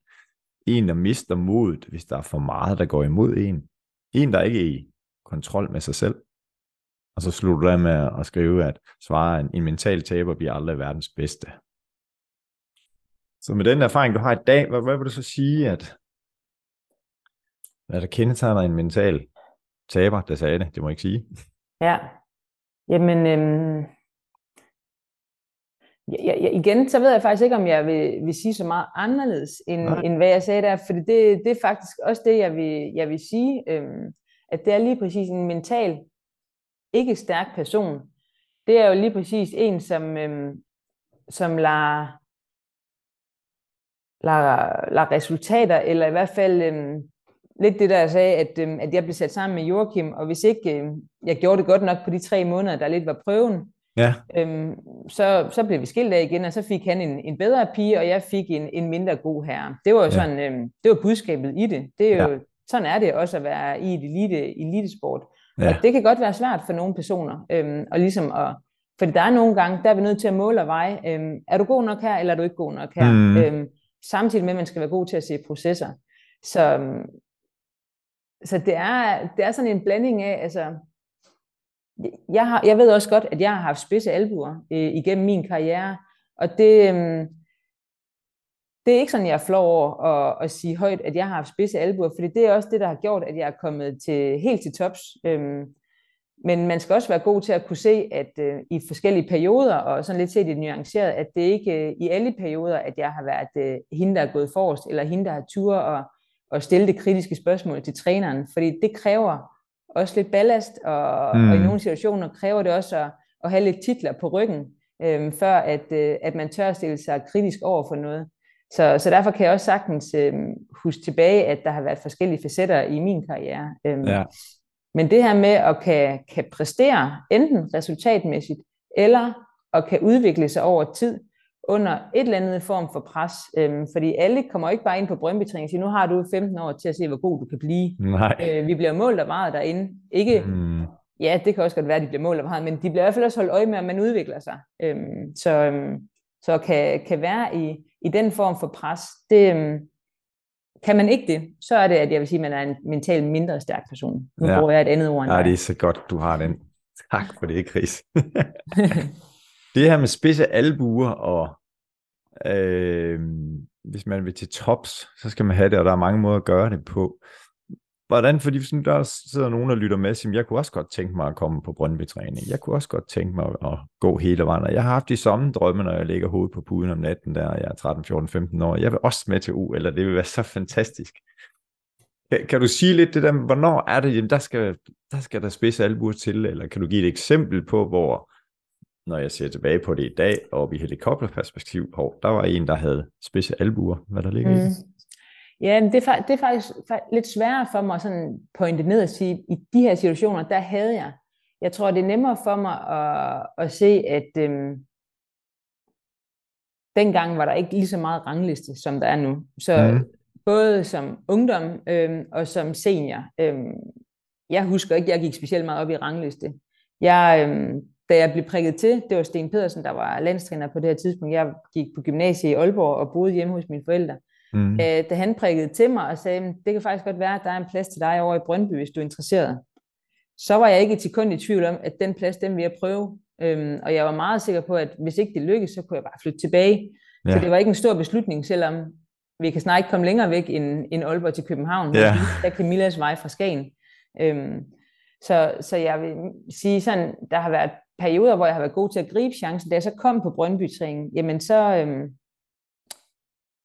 En, der mister modet, hvis der er for meget, der går imod en. En, der ikke er i kontrol med sig selv. Og så slutter du med at skrive, at svare, en, en mental taber bliver aldrig verdens bedste. Så med den erfaring, du har i dag, hvad, hvad vil du så sige, at hvad der kendetegner en mental taber, der sagde det, det må jeg ikke sige. Ja, jamen, øhm, ja, ja, igen, så ved jeg faktisk ikke, om jeg vil, vil sige så meget anderledes, end, end hvad jeg sagde der, for det, det er faktisk også det, jeg vil, jeg vil sige, øhm, at det er lige præcis en mental ikke stærk person, det er jo lige præcis en, som, øhm, som lader, lader, lader resultater, eller i hvert fald øhm, lidt det, der jeg sagde, at, øhm, at jeg blev sat sammen med Joachim, og hvis ikke øhm, jeg gjorde det godt nok på de tre måneder, der lidt var prøven, ja. øhm, så, så blev vi skilt af igen, og så fik han en, en bedre pige, og jeg fik en, en mindre god herre. Det var jo ja. sådan, øhm, det var budskabet i det. det er jo, ja. Sådan er det også at være i et elite, elitesport. Ja. Og det kan godt være svært for nogle personer, øhm, og ligesom at, for der er nogle gange, der er vi nødt til at måle og veje, øhm, er du god nok her, eller er du ikke god nok her? Mm. Øhm, samtidig med, at man skal være god til at se processer. Så, øhm, så det, er, det er sådan en blanding af, altså, jeg, har, jeg ved også godt, at jeg har haft spidse albuer øh, igennem min karriere, og det, øhm, det er ikke sådan, jeg er flov over at, at sige højt, at jeg har haft spidse albuer, fordi det er også det, der har gjort, at jeg er kommet til, helt til tops. Øhm, men man skal også være god til at kunne se, at øh, i forskellige perioder, og sådan lidt se det nuanceret, at det ikke øh, i alle perioder, at jeg har været øh, hende, der er gået forrest, eller hende, der har tur og, og stille det kritiske spørgsmål til træneren, fordi det kræver også lidt ballast, og, mm. og i nogle situationer kræver det også at, at have lidt titler på ryggen, øh, før at, øh, at man tør stille sig kritisk over for noget. Så, så derfor kan jeg også sagtens øh, huske tilbage, at der har været forskellige facetter i min karriere. Øh, ja. Men det her med at kan, kan præstere enten resultatmæssigt, eller at kan udvikle sig over tid, under et eller andet form for pres. Øhm, fordi alle kommer ikke bare ind på brøndby og siger, nu har du 15 år til at se, hvor god du kan blive. Nej. Øh, vi bliver målt og meget derinde. Ikke, mm. Ja, det kan også godt være, at de bliver målt og meget, men de bliver i hvert fald også holdt øje med, at man udvikler sig. Øhm, så øhm, så kan, kan være i, i den form for pres, det, øhm, kan man ikke det, så er det, at jeg vil sige, at man er en mentalt mindre stærk person. Nu ja. bruger jeg et andet ord end Ja, det er så godt, du har den. *laughs* Tak for det, Chris. *laughs* det her med spidse albuer, og øh, hvis man vil til tops, så skal man have det, og der er mange måder at gøre det på. Hvordan, fordi hvis der sidder nogen og lytter med, siger, jeg kunne også godt tænke mig at komme på Brøndby-træning. Jeg kunne også godt tænke mig at gå hele vejen. Jeg har haft de samme drømme, når jeg ligger hovedet på puden om natten, der jeg er 13, 14, 15 år. Jeg vil også med til U, eller det vil være så fantastisk. Kan, kan du sige lidt det der, hvornår er det, jamen der skal der, skal der spidse albuer til, eller kan du give et eksempel på, hvor, når jeg ser tilbage på det i dag, og i helikopterperspektiv, hvor der var en, der havde spidse albuer, hvad der ligger mm. i det? Ja, men det, er, det er faktisk lidt sværere for mig sådan pointe ned og sige, i de her situationer, der havde jeg. Jeg tror, det er nemmere for mig at, at se, at øhm, dengang var der ikke lige så meget rangliste, som der er nu. Så mm. både som ungdom øhm, og som senior. Øhm, jeg husker ikke, jeg gik specielt meget op i rangliste. Jeg, øhm, da jeg blev prikket til, det var Sten Pedersen, der var landstræner på det her tidspunkt. Jeg gik på gymnasiet i Aalborg og boede hjemme hos mine forældre. Mm. Øh, da han prikkede til mig og sagde, det kan faktisk godt være, at der er en plads til dig over i Brøndby, hvis du er interesseret. Så var jeg ikke et sekund i tvivl om, at den plads, den vil jeg prøve. Øhm, og jeg var meget sikker på, at hvis ikke det lykkedes, så kunne jeg bare flytte tilbage. Ja. Så det var ikke en stor beslutning, selvom vi kan snart ikke komme længere væk end, end Aalborg til København. Ja. Der kan Millas vej fra Skagen. Øhm, så, så jeg vil sige sådan, der har været perioder, hvor jeg har været god til at gribe chancen. Da jeg så kom på brøndby jamen så, øhm,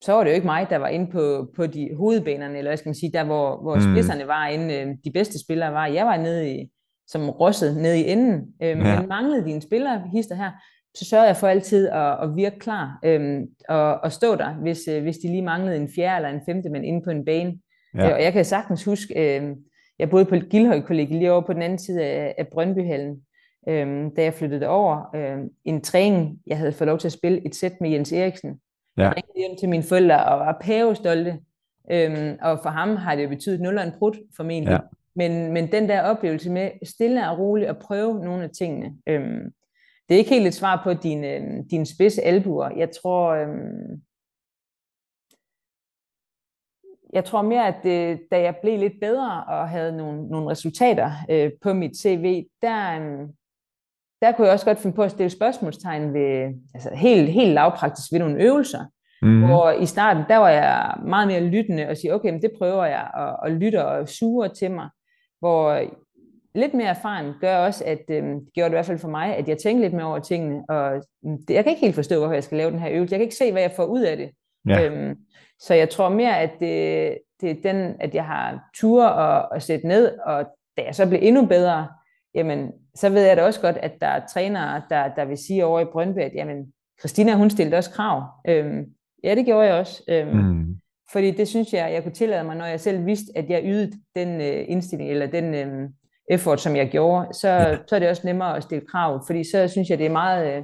så var det jo ikke mig, der var inde på, på de hovedbanerne, eller hvad skal man sige, der hvor, hvor mm. spidserne var inde, øh, de bedste spillere var. Jeg var nede i, som rosset nede i enden, øhm, ja. men manglede dine spillere, hister her, så sørgede jeg for altid at, at virke klar øhm, og, og stå der, hvis, øh, hvis de lige manglede en fjerde eller en femte mand inde på en bane. Ja. Øh, og jeg kan sagtens huske, øh, jeg boede på Gildhøj kollegiet lige over på den anden side af, af Brøndbyhallen, øh, da jeg flyttede over. Øh, en træning, jeg havde fået lov til at spille et sæt med Jens Eriksen, Ja. Jeg ringede hjem til mine forældre og var pævestolte. Øhm, og for ham har det jo betydet nul og en brud formentlig. Ja. Men, men den der oplevelse med stille og roligt at prøve nogle af tingene. Øhm, det er ikke helt et svar på din, øh, din spidse albuer. Jeg tror, øhm, jeg tror mere, at det, da jeg blev lidt bedre og havde nogle, nogle resultater øh, på mit CV, der, øh, der kunne jeg også godt finde på at stille spørgsmålstegn ved, altså helt, helt lavpraktisk ved nogle øvelser. Mm. Hvor i starten, der var jeg meget mere lyttende og sige, okay, men det prøver jeg, og, og lytter og suger til mig. Hvor lidt mere erfaring gør også, at øh, det gjorde det i hvert fald for mig, at jeg tænker lidt mere over tingene, og mm, det, jeg kan ikke helt forstå, hvorfor jeg skal lave den her øvelse. Jeg kan ikke se, hvad jeg får ud af det. Ja. Øhm, så jeg tror mere, at det, det er den, at jeg har tur og, og sætte ned, og da jeg så blev endnu bedre, jamen, så ved jeg da også godt, at der er trænere, der, der vil sige over i Brøndby, at jamen, Christina, hun stillede også krav. Øhm, ja, det gjorde jeg også. Øhm, mm. Fordi det synes jeg, jeg kunne tillade mig, når jeg selv vidste, at jeg ydede den øh, indstilling, eller den øh, effort, som jeg gjorde, så, ja. så er det også nemmere at stille krav, fordi så synes jeg, det er meget, øh,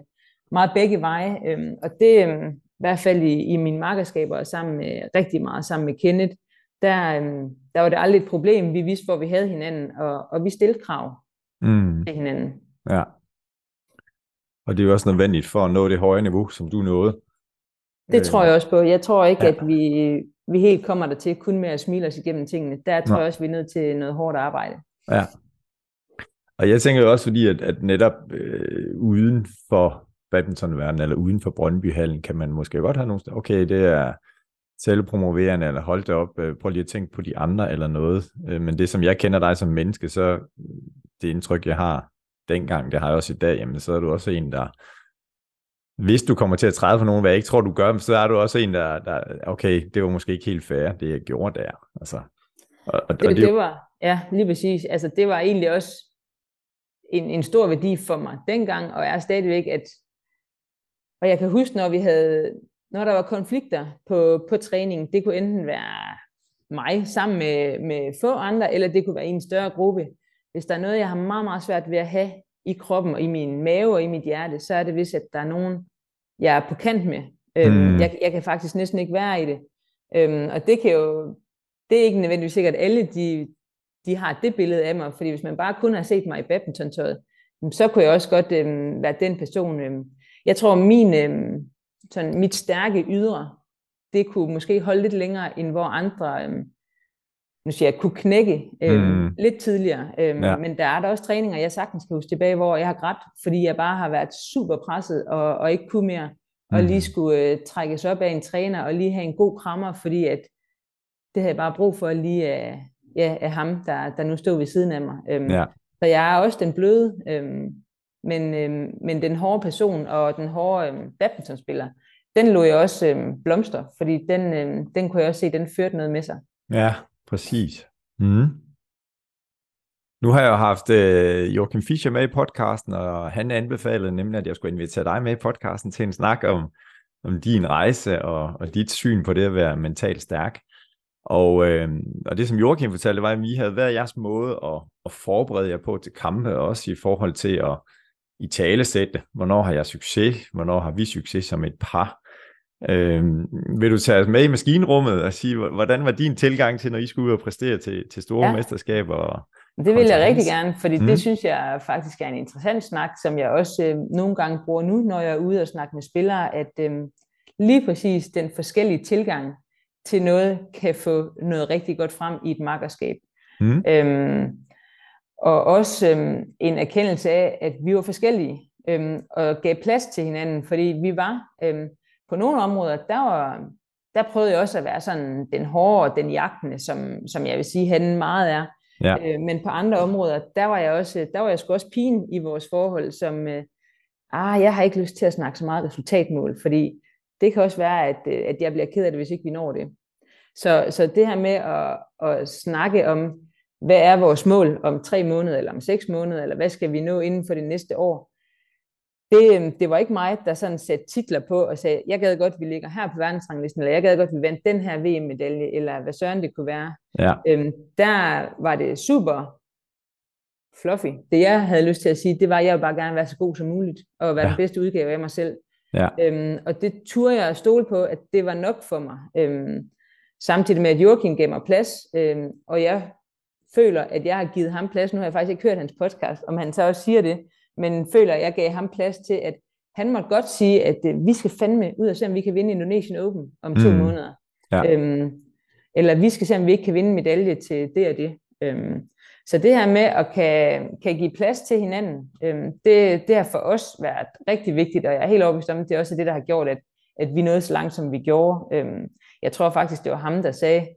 meget begge veje. Øhm, og det, øh, i hvert fald i, i mine markerskaber, sammen med, rigtig meget sammen med Kenneth, der, øh, der var det aldrig et problem. Vi vidste, hvor vi havde hinanden, og, og vi stillede krav mm. til hinanden. Ja. Og det er jo også nødvendigt for at nå det høje niveau, som du nåede. Det tror jeg også på. Jeg tror ikke, ja. at vi, vi helt kommer der til kun med at smile os igennem tingene. Der tror Nå. jeg også, vi er nødt til noget hårdt arbejde. Ja. Og jeg tænker også, fordi at, at netop øh, uden for badmintonverdenen, eller uden for Brøndbyhallen, kan man måske godt have nogle steder, okay, det er selvpromoverende, eller hold det op, øh, prøv lige at tænke på de andre, eller noget. Øh, men det, som jeg kender dig som menneske, så det indtryk, jeg har dengang, det har jeg også i dag, jamen så er du også en, der, hvis du kommer til at træde på nogen, hvad jeg ikke tror, du gør, så er du også en, der, der okay, det var måske ikke helt fair, det jeg gjorde der. Altså, og, og, det, og det, det var, ja, lige præcis. Altså, det var egentlig også en, en stor værdi for mig dengang, og er stadigvæk, at og jeg kan huske, når vi havde, når der var konflikter på, på træning, det kunne enten være mig sammen med, med få andre, eller det kunne være en større gruppe. Hvis der er noget, jeg har meget, meget svært ved at have i kroppen og i min mave og i mit hjerte, så er det hvis, at der er nogen, jeg er på kant med. Øhm, mm. jeg, jeg kan faktisk næsten ikke være i det. Øhm, og det kan jo, det er ikke nødvendigvis sikkert, at alle de, de har det billede af mig, fordi hvis man bare kun har set mig i badmintontøjet, så kunne jeg også godt øhm, være den person. Øhm. Jeg tror, min, øhm, sådan, mit stærke ydre, det kunne måske holde lidt længere, end hvor andre, øhm, nu siger jeg, kunne knække øhm, mm. lidt tidligere. Øhm, ja. Men der er der også træninger, jeg sagtens kan huske tilbage, hvor jeg har grædt, fordi jeg bare har været super presset og, og ikke kunne mere. Og lige mm. skulle øh, trækkes op af en træner og lige have en god krammer, fordi at det havde jeg bare brug for lige af, ja, af ham, der, der nu stod ved siden af mig. Øhm, ja. Så jeg er også den bløde, øhm, men, øhm, men den hårde person og den hårde øhm, badmintonspiller, den lå jeg også øhm, blomster, fordi den, øhm, den kunne jeg også se, den førte noget med sig. Ja, præcis. Mm. Nu har jeg jo haft øh, Joachim Fischer med i podcasten, og han anbefalede nemlig, at jeg skulle invitere dig med i podcasten til en snak om, om din rejse og, og dit syn på det at være mentalt stærk. Og, øh, og det, som Joachim fortalte, var, at vi havde været jeres måde at, at forberede jer på til kampe, også i forhold til at i tale sætte, hvornår har jeg succes, hvornår har vi succes som et par. Øh, vil du tage os med i maskinrummet og sige, hvordan var din tilgang til, når I skulle ud og præstere til, til store ja. mesterskaber? Og det vil jeg rigtig gerne, fordi mm. det synes jeg faktisk er en interessant snak, som jeg også øh, nogle gange bruger nu, når jeg er ude og snakke med spillere, at øh, lige præcis den forskellige tilgang til noget kan få noget rigtig godt frem i et makkerskab. Mm. Øhm, og også øhm, en erkendelse af, at vi var forskellige øhm, og gav plads til hinanden, fordi vi var øhm, på nogle områder, der var, der prøvede jeg også at være sådan den hårde og den jagtende, som, som jeg vil sige, han meget er. Ja. Øh, men på andre områder, der var jeg også, der var jeg sgu også pigen i vores forhold, som, øh, ah, jeg har ikke lyst til at snakke så meget resultatmål, fordi det kan også være, at, øh, at jeg bliver ked af det, hvis ikke vi når det. Så, så det her med at, at snakke om, hvad er vores mål om tre måneder, eller om seks måneder, eller hvad skal vi nå inden for det næste år, det, øhm, det var ikke mig, der sådan satte titler på og sagde, jeg gad godt, vi ligger her på verdensranglisten, eller jeg gad godt, vi vandt den her VM-medalje, eller hvad søren det kunne være. Ja. Øhm, der var det super fluffy. Det jeg havde lyst til at sige, det var, at jeg ville bare gerne være så god som muligt, og være ja. den bedste udgave af mig selv. Ja. Øhm, og det turde jeg at stole på, at det var nok for mig. Øhm, samtidig med, at Joachim gav mig plads, øhm, og jeg føler, at jeg har givet ham plads. Nu har jeg faktisk ikke hørt hans podcast, om han så også siger det, men føler, at jeg gav ham plads til, at han måtte godt sige, at øh, vi skal fandme ud og se, om vi kan vinde Indonesian Open om to mm. måneder. Ja. Øhm, eller vi skal se, om vi ikke kan vinde medalje til det og det. Øhm, så det her med at kan, kan give plads til hinanden, øhm, det, det har for os været rigtig vigtigt, og jeg er helt overbevist om, at det er også det, der har gjort, at, at vi nåede så langt, som vi gjorde. Øhm, jeg tror faktisk, det var ham, der sagde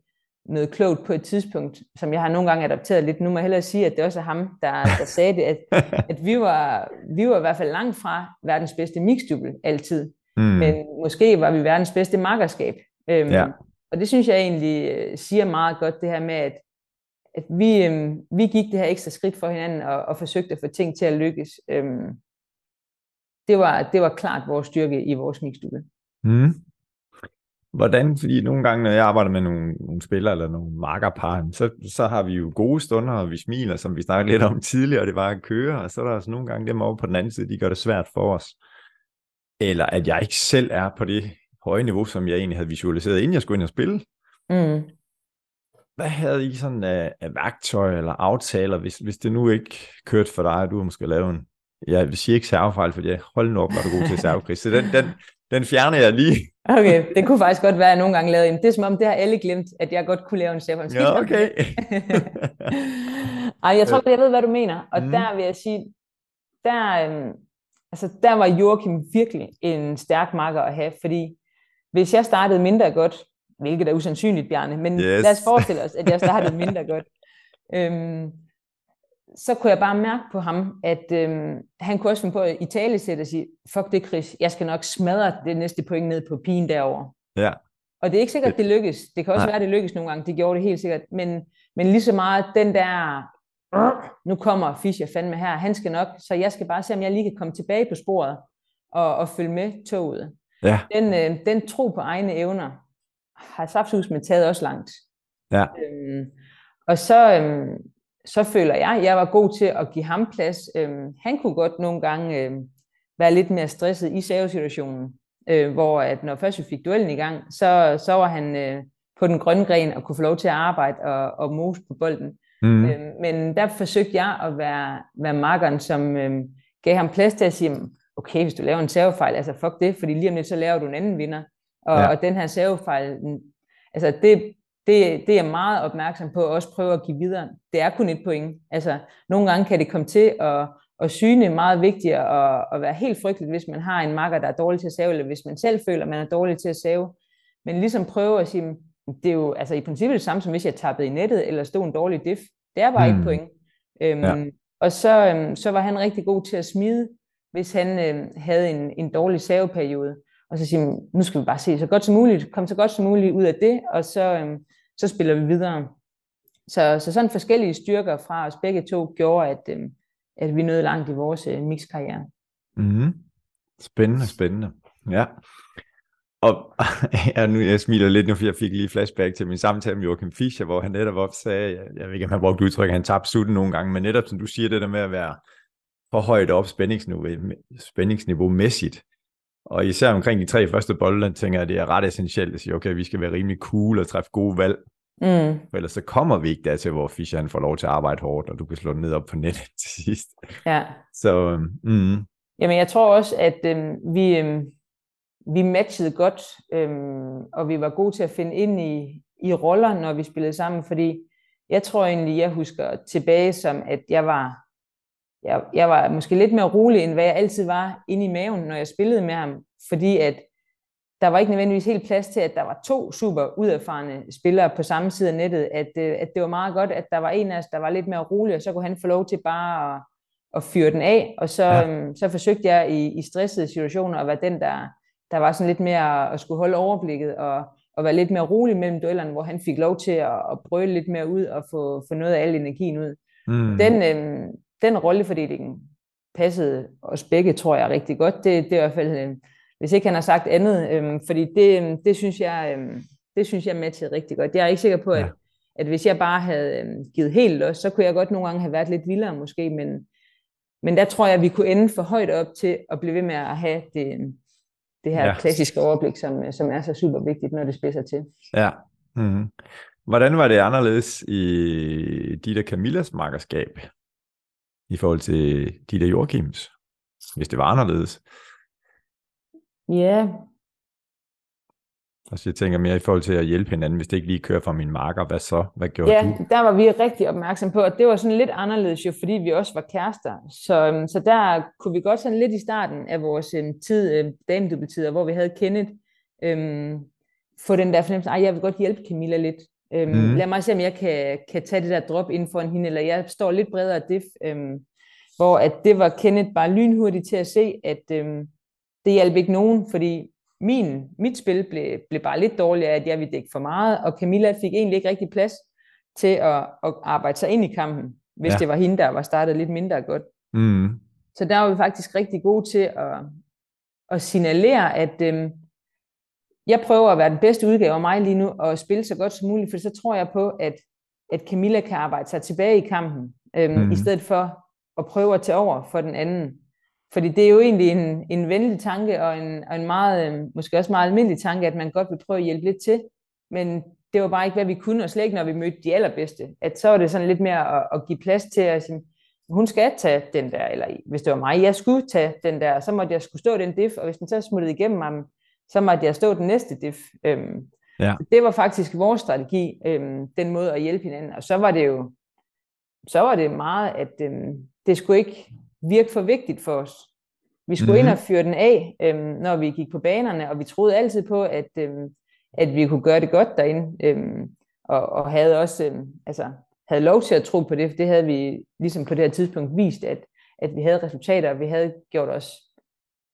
noget klogt på et tidspunkt, som jeg har nogle gange adopteret lidt. Nu må jeg hellere sige, at det også er ham, der, der sagde det, at, at vi, var, vi var i hvert fald langt fra verdens bedste mixdubbel altid. Mm. Men måske var vi verdens bedste makkerskab. Øhm, ja. Og det synes jeg egentlig øh, siger meget godt, det her med, at, at vi, øhm, vi gik det her ekstra skridt for hinanden og, og forsøgte at få ting til at lykkes. Øhm, det, var, det var klart vores styrke i vores mixdubbel. Mm. Hvordan, fordi nogle gange, når jeg arbejder med nogle, nogle spillere eller nogle markerpar, så, så har vi jo gode stunder, og vi smiler, som vi snakkede lidt om *laughs* tidligere, og det var at køre, og så er der også nogle gange dem over på den anden side, de gør det svært for os. Eller at jeg ikke selv er på det høje niveau, som jeg egentlig havde visualiseret, inden jeg skulle ind og spille. Mm. Hvad havde I sådan af, af værktøj eller aftaler, hvis, hvis det nu ikke kørte for dig, at du har måske lavet en, jeg vil sige ikke servefejl, for jeg hold nu op, når du er god til servekris. Så den, den, den fjerner jeg lige. Okay, *laughs* det kunne faktisk godt være, at jeg nogle gange lavede en. Det er som om, det har alle glemt, at jeg godt kunne lave en chef. Ja, okay. *laughs* Ej, jeg tror, jeg ved, hvad du mener. Og mm. der vil jeg sige, der, øhm, altså, der var Joachim virkelig en stærk marker at have, fordi hvis jeg startede mindre godt, hvilket er usandsynligt, Bjarne, men yes. lad os forestille os, at jeg startede mindre godt, *laughs* øhm, så kunne jeg bare mærke på ham, at øhm, han kunne også finde på at i tale sætte og sige, fuck det Chris, jeg skal nok smadre det næste point ned på pigen derovre. Ja. Og det er ikke sikkert, det lykkes. Det kan også Nej. være, det lykkes nogle gange. Det gjorde det helt sikkert. Men, men lige så meget den der, nu kommer Fischer fandme her, han skal nok, så jeg skal bare se, om jeg lige kan komme tilbage på sporet og, og følge med toget. Ja. Den, øh, den tro på egne evner har Safshus med taget også langt. Ja. Øhm, og så, øhm, så føler jeg, at jeg var god til at give ham plads. Øhm, han kunne godt nogle gange øhm, være lidt mere stresset i savesituationen. øh, hvor at når først vi fik duellen i gang, så, så var han øh, på den grønne gren og kunne få lov til at arbejde og, og mose på bolden. Mm. Øh, men der forsøgte jeg at være, være markeren, som øh, gav ham plads til at sige, okay, hvis du laver en servefejl, altså fuck det, fordi lige om lidt, så laver du en anden vinder. Og, ja. og den her servefejl, altså det, det, det er jeg meget opmærksom på, at også prøve at give videre. Det er kun et point. Altså, nogle gange kan det komme til at, at syne meget vigtigt og at være helt frygteligt, hvis man har en makker, der er dårlig til at save, eller hvis man selv føler, at man er dårlig til at save. Men ligesom prøve at sige, det er jo altså i princippet det samme, som hvis jeg tappede i nettet, eller stod en dårlig diff. Det er bare mm. et point. Øhm, ja. Og så, øhm, så var han rigtig god til at smide, hvis han øhm, havde en, en dårlig saveperiode. Og så sige, nu skal vi bare se så godt som muligt, komme så godt som muligt ud af det, og så, øhm, så spiller vi videre. Så, så sådan forskellige styrker fra os begge to gjorde, at, øhm, at vi nåede langt i vores øh, mixkarriere. Mm. Spændende, spændende. Ja. Og *laughs* ja, nu, jeg smiler lidt nu, for jeg fik lige flashback til min samtale med Joachim Fischer, hvor han netop op sagde, jeg, jeg ved ikke, om han brugte udtryk, at han tabte sutten nogle gange, men netop som du siger, det der med at være for højt op spændingsniveau, spændingsniveau mæssigt. Og især omkring de tre første bolde, tænker jeg, at det er ret essentielt at sige, okay, vi skal være rimelig cool og træffe gode valg. Mm. For ellers så kommer vi ikke dertil, hvor Fischer han får lov til at arbejde hårdt, og du kan slå den ned op på nettet *laughs* til sidst. Ja. Så, mm. Jamen, jeg tror også, at øhm, vi, øhm, vi matchede godt, øhm, og vi var gode til at finde ind i, i roller, når vi spillede sammen, fordi jeg tror egentlig, jeg husker tilbage som, at jeg var, jeg, jeg var måske lidt mere rolig, end hvad jeg altid var inde i maven, når jeg spillede med ham, fordi at der var ikke nødvendigvis helt plads til, at der var to super uderfarne spillere på samme side af nettet, at, øh, at det var meget godt, at der var en af os, der var lidt mere rolig, og så kunne han få lov til bare at, at fyre den af, og så, ja. øhm, så forsøgte jeg i, i stressede situationer at være den, der, der var sådan lidt mere at skulle holde overblikket og, og være lidt mere rolig mellem duellerne, hvor han fik lov til at, at brøle lidt mere ud og få, få noget af al energien ud. Mm. Den, øhm, den rollefordeling passede os begge, tror jeg, rigtig godt. Det, det er i hvert fald, øhm, hvis ikke han har sagt andet, øhm, fordi det, øhm, det, synes jeg, øhm, det synes jeg matchede rigtig godt. Jeg er ikke sikker på, at, ja. at hvis jeg bare havde øhm, givet helt løs, så kunne jeg godt nogle gange have været lidt vildere måske, men, men der tror jeg, at vi kunne ende for højt op til at blive ved med at have det, øhm, det her ja. klassiske overblik, som, som er så super vigtigt, når det spidser til. Ja. Mm-hmm. Hvordan var det anderledes i dit og Camillas makkerskab i forhold til dit og Joachims, hvis det var anderledes? Ja, Altså jeg tænker mere i forhold til at hjælpe hinanden, hvis det ikke lige kører fra min marker, hvad så? Hvad gjorde ja, du? der var vi rigtig opmærksom på, at det var sådan lidt anderledes jo, fordi vi også var kærester. Så, øhm, så der kunne vi godt sådan lidt i starten af vores um, tid, um, damedubeltider, hvor vi havde Kenneth, um, få den der fornemmelse, at jeg vil godt hjælpe Camilla lidt. Um, mm. Lad mig se, om jeg kan, kan tage det der drop ind for hende, eller jeg står lidt bredere diff, um, hvor at det var Kenneth bare lynhurtigt til at se, at um, det hjalp ikke nogen, fordi min, mit spil blev, blev bare lidt dårligere, at jeg ville dække for meget, og Camilla fik egentlig ikke rigtig plads til at, at arbejde sig ind i kampen, hvis ja. det var hende, der var startet lidt mindre godt. Mm. Så der var vi faktisk rigtig gode til at, at signalere, at øhm, jeg prøver at være den bedste udgave af mig lige nu, og spille så godt som muligt, for så tror jeg på, at, at Camilla kan arbejde sig tilbage i kampen, øhm, mm. i stedet for at prøve at tage over for den anden. Fordi det er jo egentlig en, en venlig tanke, og en, og en meget, øh, måske også meget almindelig tanke, at man godt vil prøve at hjælpe lidt til. Men det var bare ikke, hvad vi kunne, og slet ikke, når vi mødte de allerbedste. At så var det sådan lidt mere at, at give plads til at sige, hun skal tage den der, eller hvis det var mig, jeg skulle tage den der, så måtte jeg skulle stå den diff, og hvis den så smuttede igennem ham, så måtte jeg stå den næste diff. Øhm, ja. Det var faktisk vores strategi, øhm, den måde at hjælpe hinanden. Og så var det jo, så var det meget, at øhm, det skulle ikke virke for vigtigt for os. Vi skulle mm-hmm. ind og fyre den af, øhm, når vi gik på banerne, og vi troede altid på, at, øhm, at vi kunne gøre det godt derinde, øhm, og, og havde også øhm, altså, havde lov til at tro på det, for det havde vi ligesom på det her tidspunkt vist, at, at vi havde resultater, og vi havde gjort os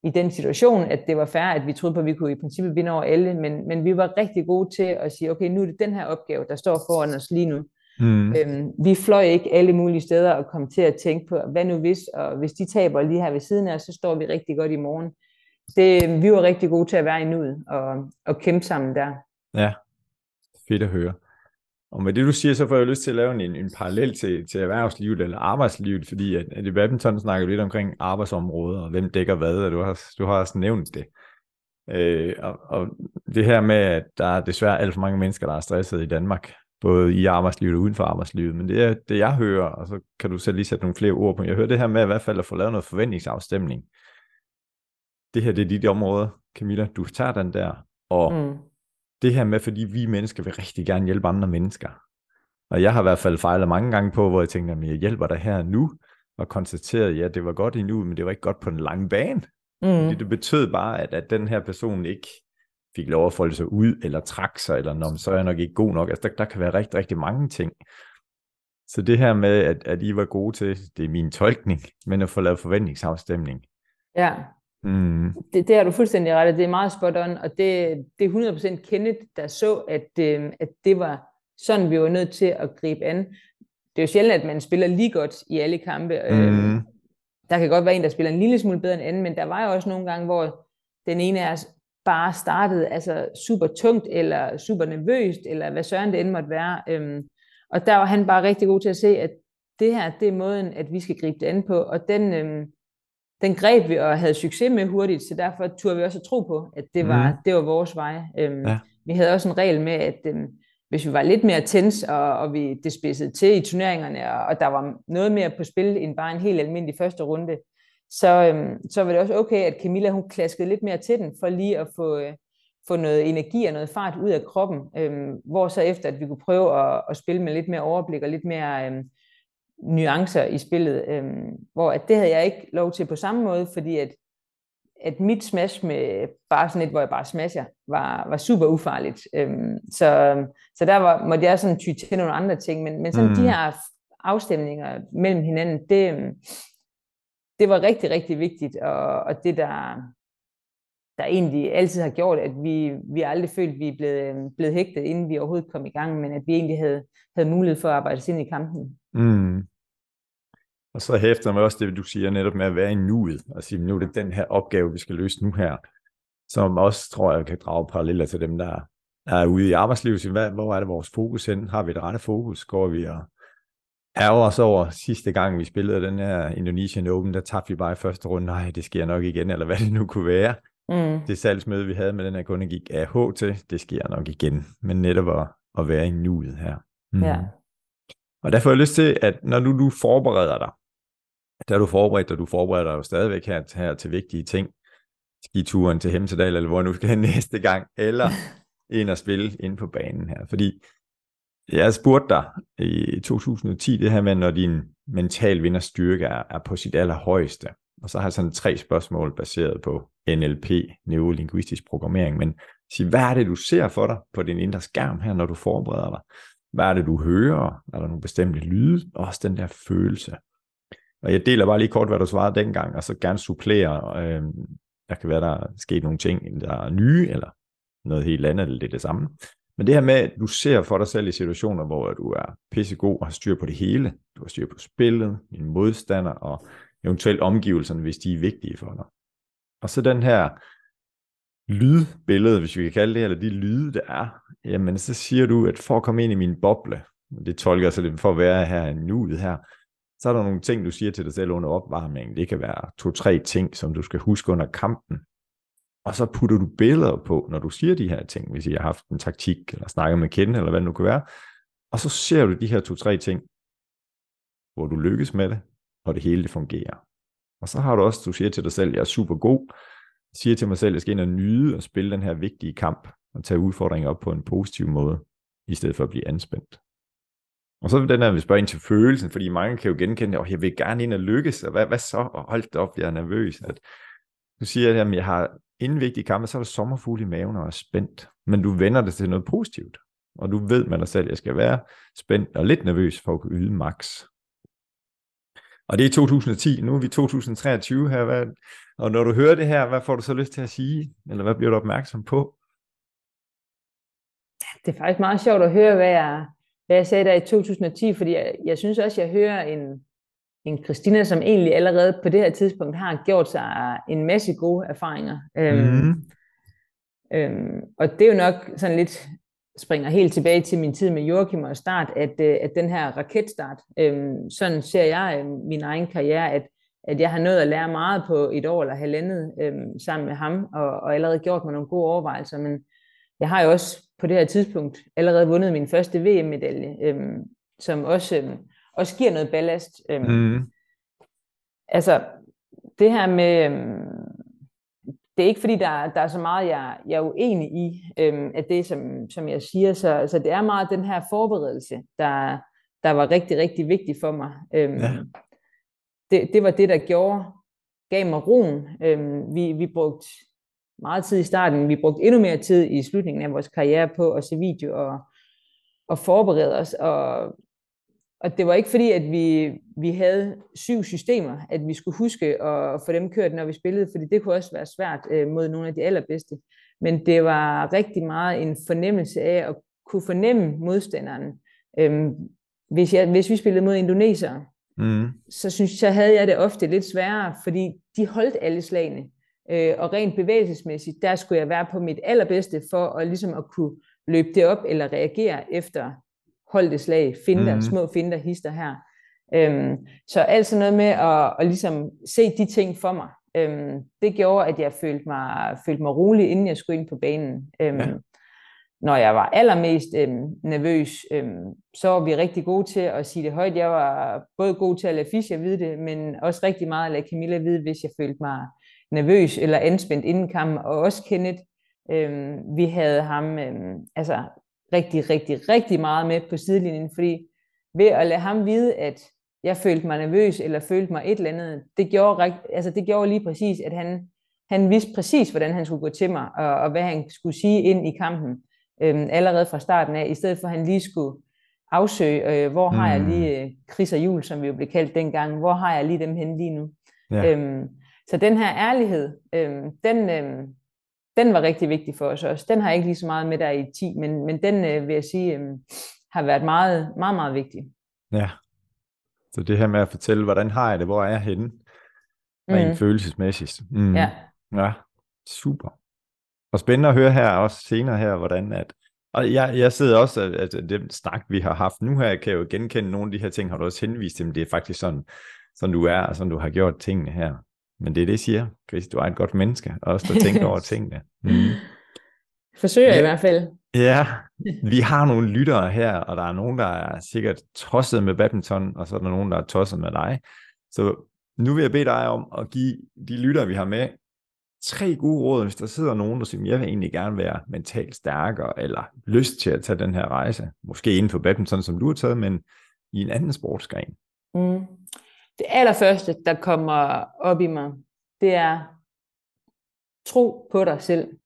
i den situation, at det var fair, at vi troede på, at vi kunne i princippet vinde over alle, men, men vi var rigtig gode til at sige, okay, nu er det den her opgave, der står foran os lige nu. Mm. Øhm, vi fløj ikke alle mulige steder og kom til at tænke på, hvad nu hvis, og hvis de taber lige her ved siden af os, så står vi rigtig godt i morgen. Det, vi var rigtig gode til at være i nuet og, og kæmpe sammen der. Ja, fedt at høre. Og med det du siger, så får jeg lyst til at lave en, en parallel til, til erhvervslivet eller arbejdslivet, fordi at, at i badminton snakker vi lidt omkring arbejdsområder, og hvem dækker hvad, og du har, du har også nævnt det. Øh, og, og det her med, at der er desværre alt for mange mennesker, der er stresset i Danmark, både i arbejdslivet og uden for arbejdslivet, men det er det, jeg hører, og så kan du selv lige sætte nogle flere ord på. Jeg hører det her med i hvert fald at få lavet noget forventningsafstemning. Det her, det er dit område, Camilla, du tager den der, og mm det her med, fordi vi mennesker vil rigtig gerne hjælpe andre mennesker. Og jeg har i hvert fald fejlet mange gange på, hvor jeg tænkte, at jeg hjælper dig her nu, og konstateret, ja, det var godt i nu, men det var ikke godt på den lange bane. Mm. Det, det betød bare, at, at den her person ikke fik lov at folde sig ud, eller trak sig, eller når, så er jeg nok ikke god nok. Altså, der, der kan være rigtig, rigtig mange ting. Så det her med, at, at I var gode til, det er min tolkning, men at få lavet forventningsafstemning. Ja, mm. det, det har du fuldstændig ret Det er meget spot on, og det, det er 100% Kenneth, der så, at, øh, at det var sådan, vi var nødt til at gribe an. Det er jo sjældent, at man spiller lige godt i alle kampe. Øh, mm. Der kan godt være en, der spiller en lille smule bedre end anden, men der var jo også nogle gange, hvor den ene af os bare startede altså super tungt, eller super nervøst, eller hvad søren det end måtte være. Øhm, og der var han bare rigtig god til at se, at det her, det er måden, at vi skal gribe det an på, og den, øhm, den greb vi og havde succes med hurtigt, så derfor turde vi også at tro på, at det var, mm. det var vores vej. Øhm, ja. Vi havde også en regel med, at øhm, hvis vi var lidt mere tens, og, og vi det spidsede til i turneringerne, og, og der var noget mere på spil end bare en helt almindelig første runde, så, øhm, så var det også okay, at Camilla hun klaskede lidt mere til den, for lige at få, øh, få noget energi og noget fart ud af kroppen, øhm, hvor så efter, at vi kunne prøve at, at spille med lidt mere overblik og lidt mere øhm, nuancer i spillet, øhm, hvor at det havde jeg ikke lov til på samme måde, fordi at, at mit smash med bare sådan et, hvor jeg bare smasher, var, var super ufarligt. Øhm, så, så der var, måtte jeg sådan ty til nogle andre ting, men, men sådan mm. de her afstemninger mellem hinanden, det, øhm, det var rigtig, rigtig vigtigt, og, og det der, der egentlig altid har gjort, at vi, vi aldrig følt, at vi er blevet, øh, blevet hægtet, inden vi overhovedet kom i gang, men at vi egentlig havde, havde mulighed for at arbejde os ind i kampen. Mm. Og så hæfter mig også det, du siger netop med at være i nuet, og sige, nu er det den her opgave, vi skal løse nu her, som også, tror jeg, kan drage paralleller til dem, der er ude i arbejdslivet. sige, hvad, hvor er det vores fokus hen? Har vi det rette fokus? Går vi og ærger os over sidste gang, vi spillede den her Indonesian Open, der tabte vi bare i første runde, nej, det sker nok igen, eller hvad det nu kunne være. Mm. Det salgsmøde, vi havde med den her kunde, gik AH til, det sker nok igen, men netop at, at være i nuet her. Mm. Ja. Og derfor har jeg lyst til, at når du, du forbereder dig, der er du forberedt, og du forbereder dig jo stadigvæk her, her til vigtige ting, skituren til Hemsedal, eller hvor nu skal hen *laughs* næste gang, eller *laughs* ind og spille ind på banen her. Fordi jeg spurgte dig i 2010, det her med, når din mental vinderstyrke er, er på sit allerhøjeste. Og så har jeg sådan tre spørgsmål baseret på NLP, neurolinguistisk programmering. Men sig, hvad er det, du ser for dig på din indre skærm her, når du forbereder dig? Hvad er det, du hører? Er der nogle bestemte lyde? Og også den der følelse. Og jeg deler bare lige kort, hvad du svarede dengang, og så gerne supplere. Øh, der kan være, der er sket nogle ting, der er nye, eller noget helt andet, eller det er det samme. Men det her med, at du ser for dig selv i situationer, hvor du er pissegod og har styr på det hele. Du har styr på spillet, din modstander og eventuelt omgivelserne, hvis de er vigtige for dig. Og så den her lydbillede, hvis vi kan kalde det, eller de lyde, der er, jamen så siger du, at for at komme ind i min boble, og det tolker jeg så lidt for at være her i nuet her, så er der nogle ting, du siger til dig selv under opvarmningen. Det kan være to-tre ting, som du skal huske under kampen. Og så putter du billeder på, når du siger de her ting, hvis I har haft en taktik, eller snakket med kende, eller hvad det nu kan være. Og så ser du de her to-tre ting, hvor du lykkes med det, og det hele det fungerer. Og så har du også, du siger til dig selv, jeg er super god, jeg siger til mig selv, jeg skal ind og nyde og spille den her vigtige kamp, og tage udfordringer op på en positiv måde, i stedet for at blive anspændt. Og så den der, vi spørger ind til følelsen, fordi mange kan jo genkende, at jeg vil gerne ind og lykkes, og hvad, hvad så? Og hold op, jeg er nervøs. At du siger, at jeg har inden vigtige kampe, så er der sommerfugle i maven og er spændt. Men du vender det til noget positivt. Og du ved med dig selv, at jeg skal være spændt og lidt nervøs for at kunne yde max. Og det er 2010, nu er vi 2023 her. Hvad, og når du hører det her, hvad får du så lyst til at sige? Eller hvad bliver du opmærksom på? Det er faktisk meget sjovt at høre, hvad jeg, hvad jeg sagde der i 2010, fordi jeg, jeg synes også, jeg hører en, en Christina, som egentlig allerede på det her tidspunkt har gjort sig en masse gode erfaringer. Øhm, mm. øhm, og det er jo nok sådan lidt, springer helt tilbage til min tid med Joachim og start, at, øh, at den her raketstart, øhm, sådan ser jeg øh, min egen karriere, at, at jeg har nået at lære meget på et år eller halvandet øhm, sammen med ham, og, og allerede gjort mig nogle gode overvejelser, men jeg har jo også på det her tidspunkt allerede vundet min første VM-medalje, øhm, som også, øhm, også giver noget ballast. Øhm, mm. Altså, det her med, øhm, det er ikke fordi, der, der er så meget, jeg, jeg er uenig i, øhm, at det, som, som jeg siger, så, så det er meget den her forberedelse, der, der var rigtig, rigtig vigtig for mig. Øhm, ja. det, det var det, der gjorde, gav mig roen. Øhm, vi, vi brugte meget tid i starten, vi brugte endnu mere tid i slutningen af vores karriere på at se video og, og forberede os, og og det var ikke fordi, at vi, vi havde syv systemer, at vi skulle huske at få dem kørt, når vi spillede, fordi det kunne også være svært øh, mod nogle af de allerbedste. Men det var rigtig meget en fornemmelse af at kunne fornemme modstanderen. Øhm, hvis, jeg, hvis vi spillede mod indonesere, mm. så synes så havde jeg det ofte lidt sværere, fordi de holdt alle slagene. Øh, og rent bevægelsesmæssigt, der skulle jeg være på mit allerbedste for at, ligesom at kunne løbe det op eller reagere efter holdte slag, finder, mm. små finder, hister her. Øhm, så alt sådan noget med at, at ligesom se de ting for mig, øhm, det gjorde, at jeg følte mig, følte mig rolig, inden jeg skulle ind på banen. Øhm, ja. Når jeg var allermest øhm, nervøs, øhm, så var vi rigtig gode til at sige det højt. Jeg var både god til at lade Fischer vide det, men også rigtig meget at lade Camilla vide, hvis jeg følte mig nervøs eller anspændt inden kampen, og også Kenneth. Øhm, vi havde ham, øhm, altså rigtig, rigtig, rigtig meget med på sidelinjen, fordi ved at lade ham vide, at jeg følte mig nervøs, eller følte mig et eller andet, det gjorde, altså det gjorde lige præcis, at han, han vidste præcis, hvordan han skulle gå til mig, og, og hvad han skulle sige ind i kampen, øhm, allerede fra starten af, i stedet for at han lige skulle afsøge, øh, hvor har jeg mm. lige øh, Chris og Jul, som vi jo blev kaldt dengang, hvor har jeg lige dem hen lige nu. Ja. Øhm, så den her ærlighed, øhm, den, øhm, den var rigtig vigtig for os også. Den har jeg ikke lige så meget med der i 10, men, men den øh, vil jeg sige øh, har været meget, meget, meget vigtig. Ja, så det her med at fortælle, hvordan har jeg det, hvor er jeg henne, rent mm. følelsesmæssigt. Mm. Ja. Ja, super. Og spændende at høre her også senere her, hvordan at, og jeg, jeg sidder også, at, at den snak, vi har haft nu her, kan jeg jo genkende nogle af de her ting, har du også henvist til, men det er faktisk sådan, sådan du er, og sådan du har gjort tingene her. Men det er det, jeg siger. Chris, du er et godt menneske, og også der tænker over *laughs* tingene. Mm. Forsøger ja. i hvert fald. Ja, *laughs* vi har nogle lyttere her, og der er nogen, der er sikkert tosset med badminton, og så er der nogen, der er tosset med dig. Så nu vil jeg bede dig om at give de lyttere, vi har med, tre gode råd, hvis der sidder nogen, der siger, jeg vil egentlig gerne være mentalt stærkere, eller lyst til at tage den her rejse. Måske inden for badminton, som du har taget, men i en anden sportsgren. Mm det allerførste, der kommer op i mig, det er tro på dig selv.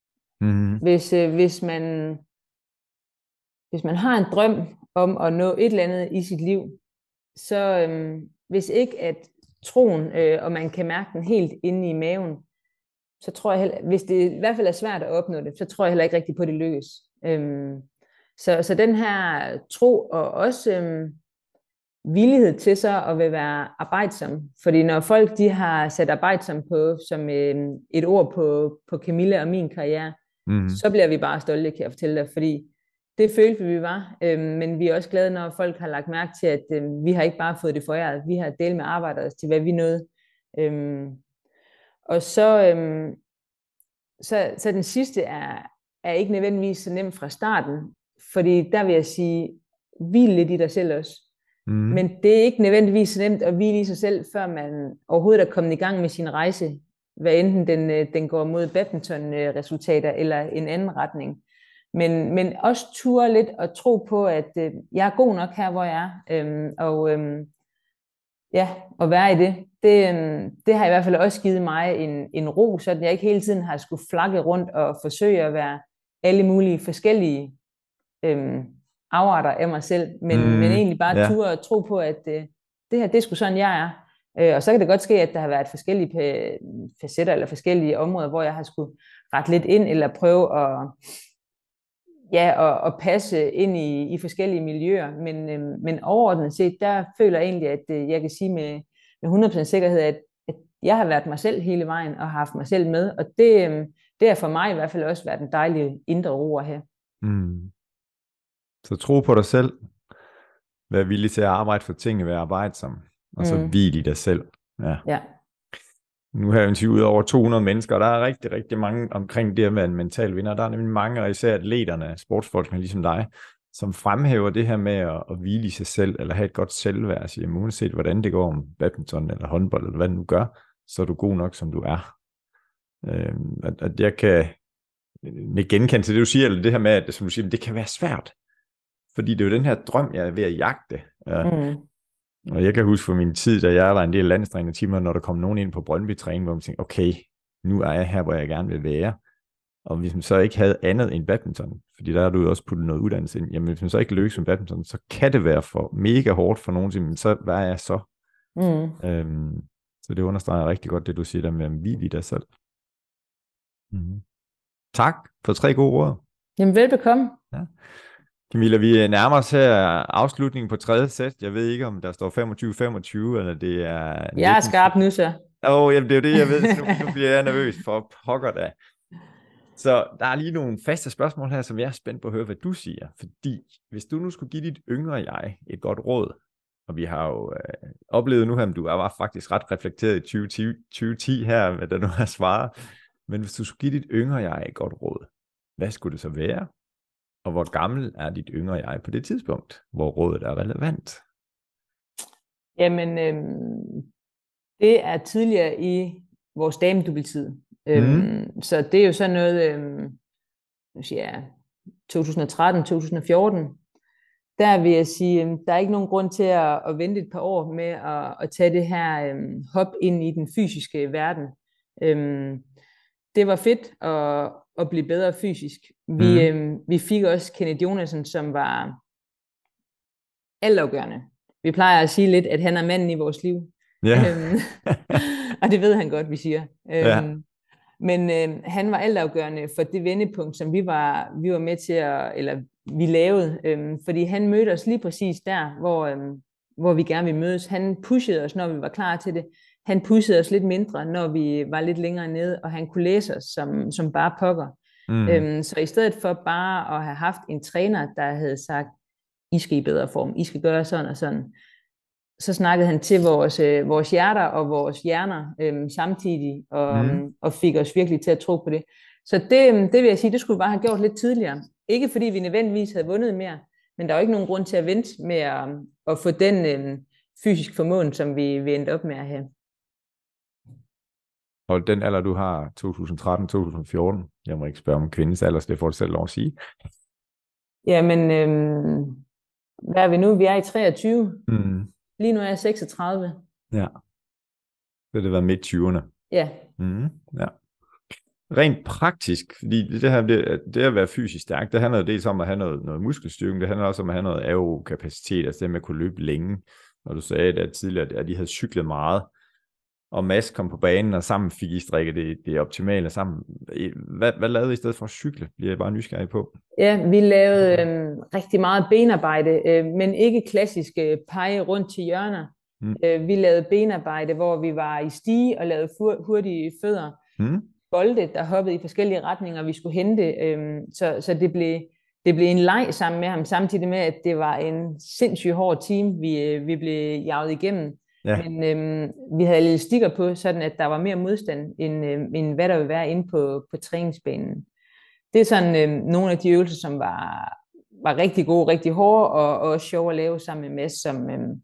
Mm-hmm. Hvis, øh, hvis, man, hvis man har en drøm om at nå et eller andet i sit liv, så øh, hvis ikke at troen, øh, og man kan mærke den helt inde i maven, så tror jeg heller, hvis det i hvert fald er svært at opnå det, så tror jeg heller ikke rigtigt på, at det lykkes. Øhm, så, så den her tro, og også øhm, villighed til så at vil være arbejdsom. Fordi når folk de har sat arbejdsom på som øh, et ord på, på Camilla og min karriere, mm. så bliver vi bare stolte, kan jeg fortælle dig, fordi det følte vi, vi var. Øh, men vi er også glade, når folk har lagt mærke til, at øh, vi har ikke bare fået det foræret, vi har delt med arbejdet til, hvad vi nåede. Øh, og så, øh, så, så den sidste er, er ikke nødvendigvis så nem fra starten, fordi der vil jeg sige, hvil lidt i dig selv også. Mm. Men det er ikke nødvendigvis så nemt at hvile i sig selv, før man overhovedet er kommet i gang med sin rejse, hvad enten den, øh, den går mod badminton-resultater eller en anden retning. Men, men også ture lidt og tro på, at øh, jeg er god nok her, hvor jeg er. Øhm, og øhm, ja, at være i det, det, øhm, det har i hvert fald også givet mig en, en ro, så jeg ikke hele tiden har skulle flakke rundt og forsøge at være alle mulige forskellige øhm, afarter af mig selv, men, mm, men egentlig bare ja. ture og tro på, at øh, det her, det er sgu sådan, jeg er. Øh, og så kan det godt ske, at der har været forskellige facetter eller forskellige områder, hvor jeg har skulle rette lidt ind, eller prøve at, ja, at, at passe ind i, i forskellige miljøer. Men, øh, men overordnet set, der føler jeg egentlig, at øh, jeg kan sige med, med 100% sikkerhed, at, at jeg har været mig selv hele vejen, og har haft mig selv med, og det, øh, det har for mig i hvert fald også været en dejlig indre ro have. Mm. Så tro på dig selv. Vær villig til at arbejde for tingene, være arbejdsom. Og så mm. hvil i dig selv. Ja. ja. nu har jeg interviewet over 200 mennesker, og der er rigtig, rigtig mange omkring det med en mental vinder. Der er nemlig mange, og især atleterne, sportsfolkene ligesom dig, som fremhæver det her med at, at hvile i sig selv, eller have et godt selvværd, siger, uanset hvordan det går om badminton eller håndbold, eller hvad du gør, så er du god nok, som du er. Øh, at, at jeg kan genkende til det, du siger, eller det her med, at som du siger, det kan være svært, fordi det er jo den her drøm, jeg er ved at jagte. Mm. Og jeg kan huske fra min tid, da jeg var en del af timer, når der kom nogen ind på Brøndby-træning, hvor man tænkte, okay, nu er jeg her, hvor jeg gerne vil være. Og hvis man så ikke havde andet end badminton, fordi der har du jo også puttet noget uddannelse ind, jamen hvis man så ikke lykkes med badminton, så kan det være for mega hårdt for nogen, men så hvad er jeg så? Mm. Øhm, så det understreger rigtig godt, det du siger der med at hvile i dig selv. Mm. Tak for tre gode ord. Jamen velbekomme. Ja. Camilla, vi nærmer os her afslutningen på tredje sæt. Jeg ved ikke, om der står 25-25, eller det er... Jeg er skarp nu, så. Åh, oh, jamen, det er jo det, jeg ved. Nu, nu *laughs* bliver jeg nervøs for pokker da. Så der er lige nogle faste spørgsmål her, som jeg er spændt på at høre, hvad du siger. Fordi hvis du nu skulle give dit yngre jeg et godt råd, og vi har jo øh, oplevet nu her, at du var faktisk ret reflekteret i 2010, 2010 her, hvad der nu har svaret. Men hvis du skulle give dit yngre jeg et godt råd, hvad skulle det så være? Og hvor gammel er dit yngre jeg på det tidspunkt, hvor rådet er relevant? Jamen, øh, det er tidligere i vores damedubeltid. Mm. Øhm, så det er jo sådan noget, øh, ja, 2013-2014, der vil jeg sige, øh, der er ikke nogen grund til at, at vente et par år med at, at tage det her øh, hop ind i den fysiske verden. Øh, det var fedt at, at blive bedre fysisk. Vi, mm. øh, vi fik også Kenneth Jonasen, som var altafgørende. Vi plejer at sige lidt, at han er manden i vores liv. Yeah. Øhm, *laughs* og det ved han godt, vi siger. Øhm, yeah. Men øh, han var altafgørende for det vendepunkt, som vi var, vi var med til at, eller vi lavede, øh, fordi han mødte os lige præcis der, hvor, øh, hvor vi gerne ville mødes. Han pushede os, når vi var klar til det. Han pushede os lidt mindre, når vi var lidt længere nede, og han kunne læse os som, som bare pokker. Mm. Øhm, så i stedet for bare at have haft en træner, der havde sagt, I skal i bedre form, I skal gøre sådan og sådan, så snakkede han til vores, øh, vores hjerter og vores hjerner øh, samtidig, og, mm. og fik os virkelig til at tro på det. Så det, øhm, det vil jeg sige, det skulle vi bare have gjort lidt tidligere. Ikke fordi vi nødvendigvis havde vundet mere, men der er jo ikke nogen grund til at vente med at, at få den øh, fysisk formåen, som vi, vi endte op med at have. Og den alder, du har, 2013-2014, jeg må ikke spørge om kvindens alder, så det får du selv lov at sige. Jamen, øhm, hvad er vi nu? Vi er i 23. Mm. Lige nu er jeg 36. Ja. Det har været midt 20'erne. Ja. Mm, ja. Rent praktisk, fordi det her, det, det at være fysisk stærk, det handler dels om at have noget, noget muskelstyrke, det handler også om at have noget aerokapacitet, altså det med at kunne løbe længe. Og du sagde at tidligere, at de havde cyklet meget, og Mads kom på banen, og sammen fik I strikket det, det optimale sammen. Hvad, hvad lavede I i stedet for at cykle? Bliver jeg bare nysgerrig på. Ja, vi lavede øh, rigtig meget benarbejde, øh, men ikke klassisk øh, pege rundt til hjørner. Mm. Øh, vi lavede benarbejde, hvor vi var i stige og lavede hurtige fødder. Mm. Bolde, der hoppede i forskellige retninger, vi skulle hente. Øh, så, så det blev, det blev en leg sammen med ham, samtidig med, at det var en sindssygt hård team, vi, øh, vi blev jaget igennem. Ja. Men øhm, vi havde lidt stikker på, sådan at der var mere modstand, end, øhm, end hvad der ville være inde på, på træningsbanen. Det er sådan øhm, nogle af de øvelser, som var, var rigtig gode, rigtig hårde, og, og også sjove at lave sammen med Mads, som, øhm,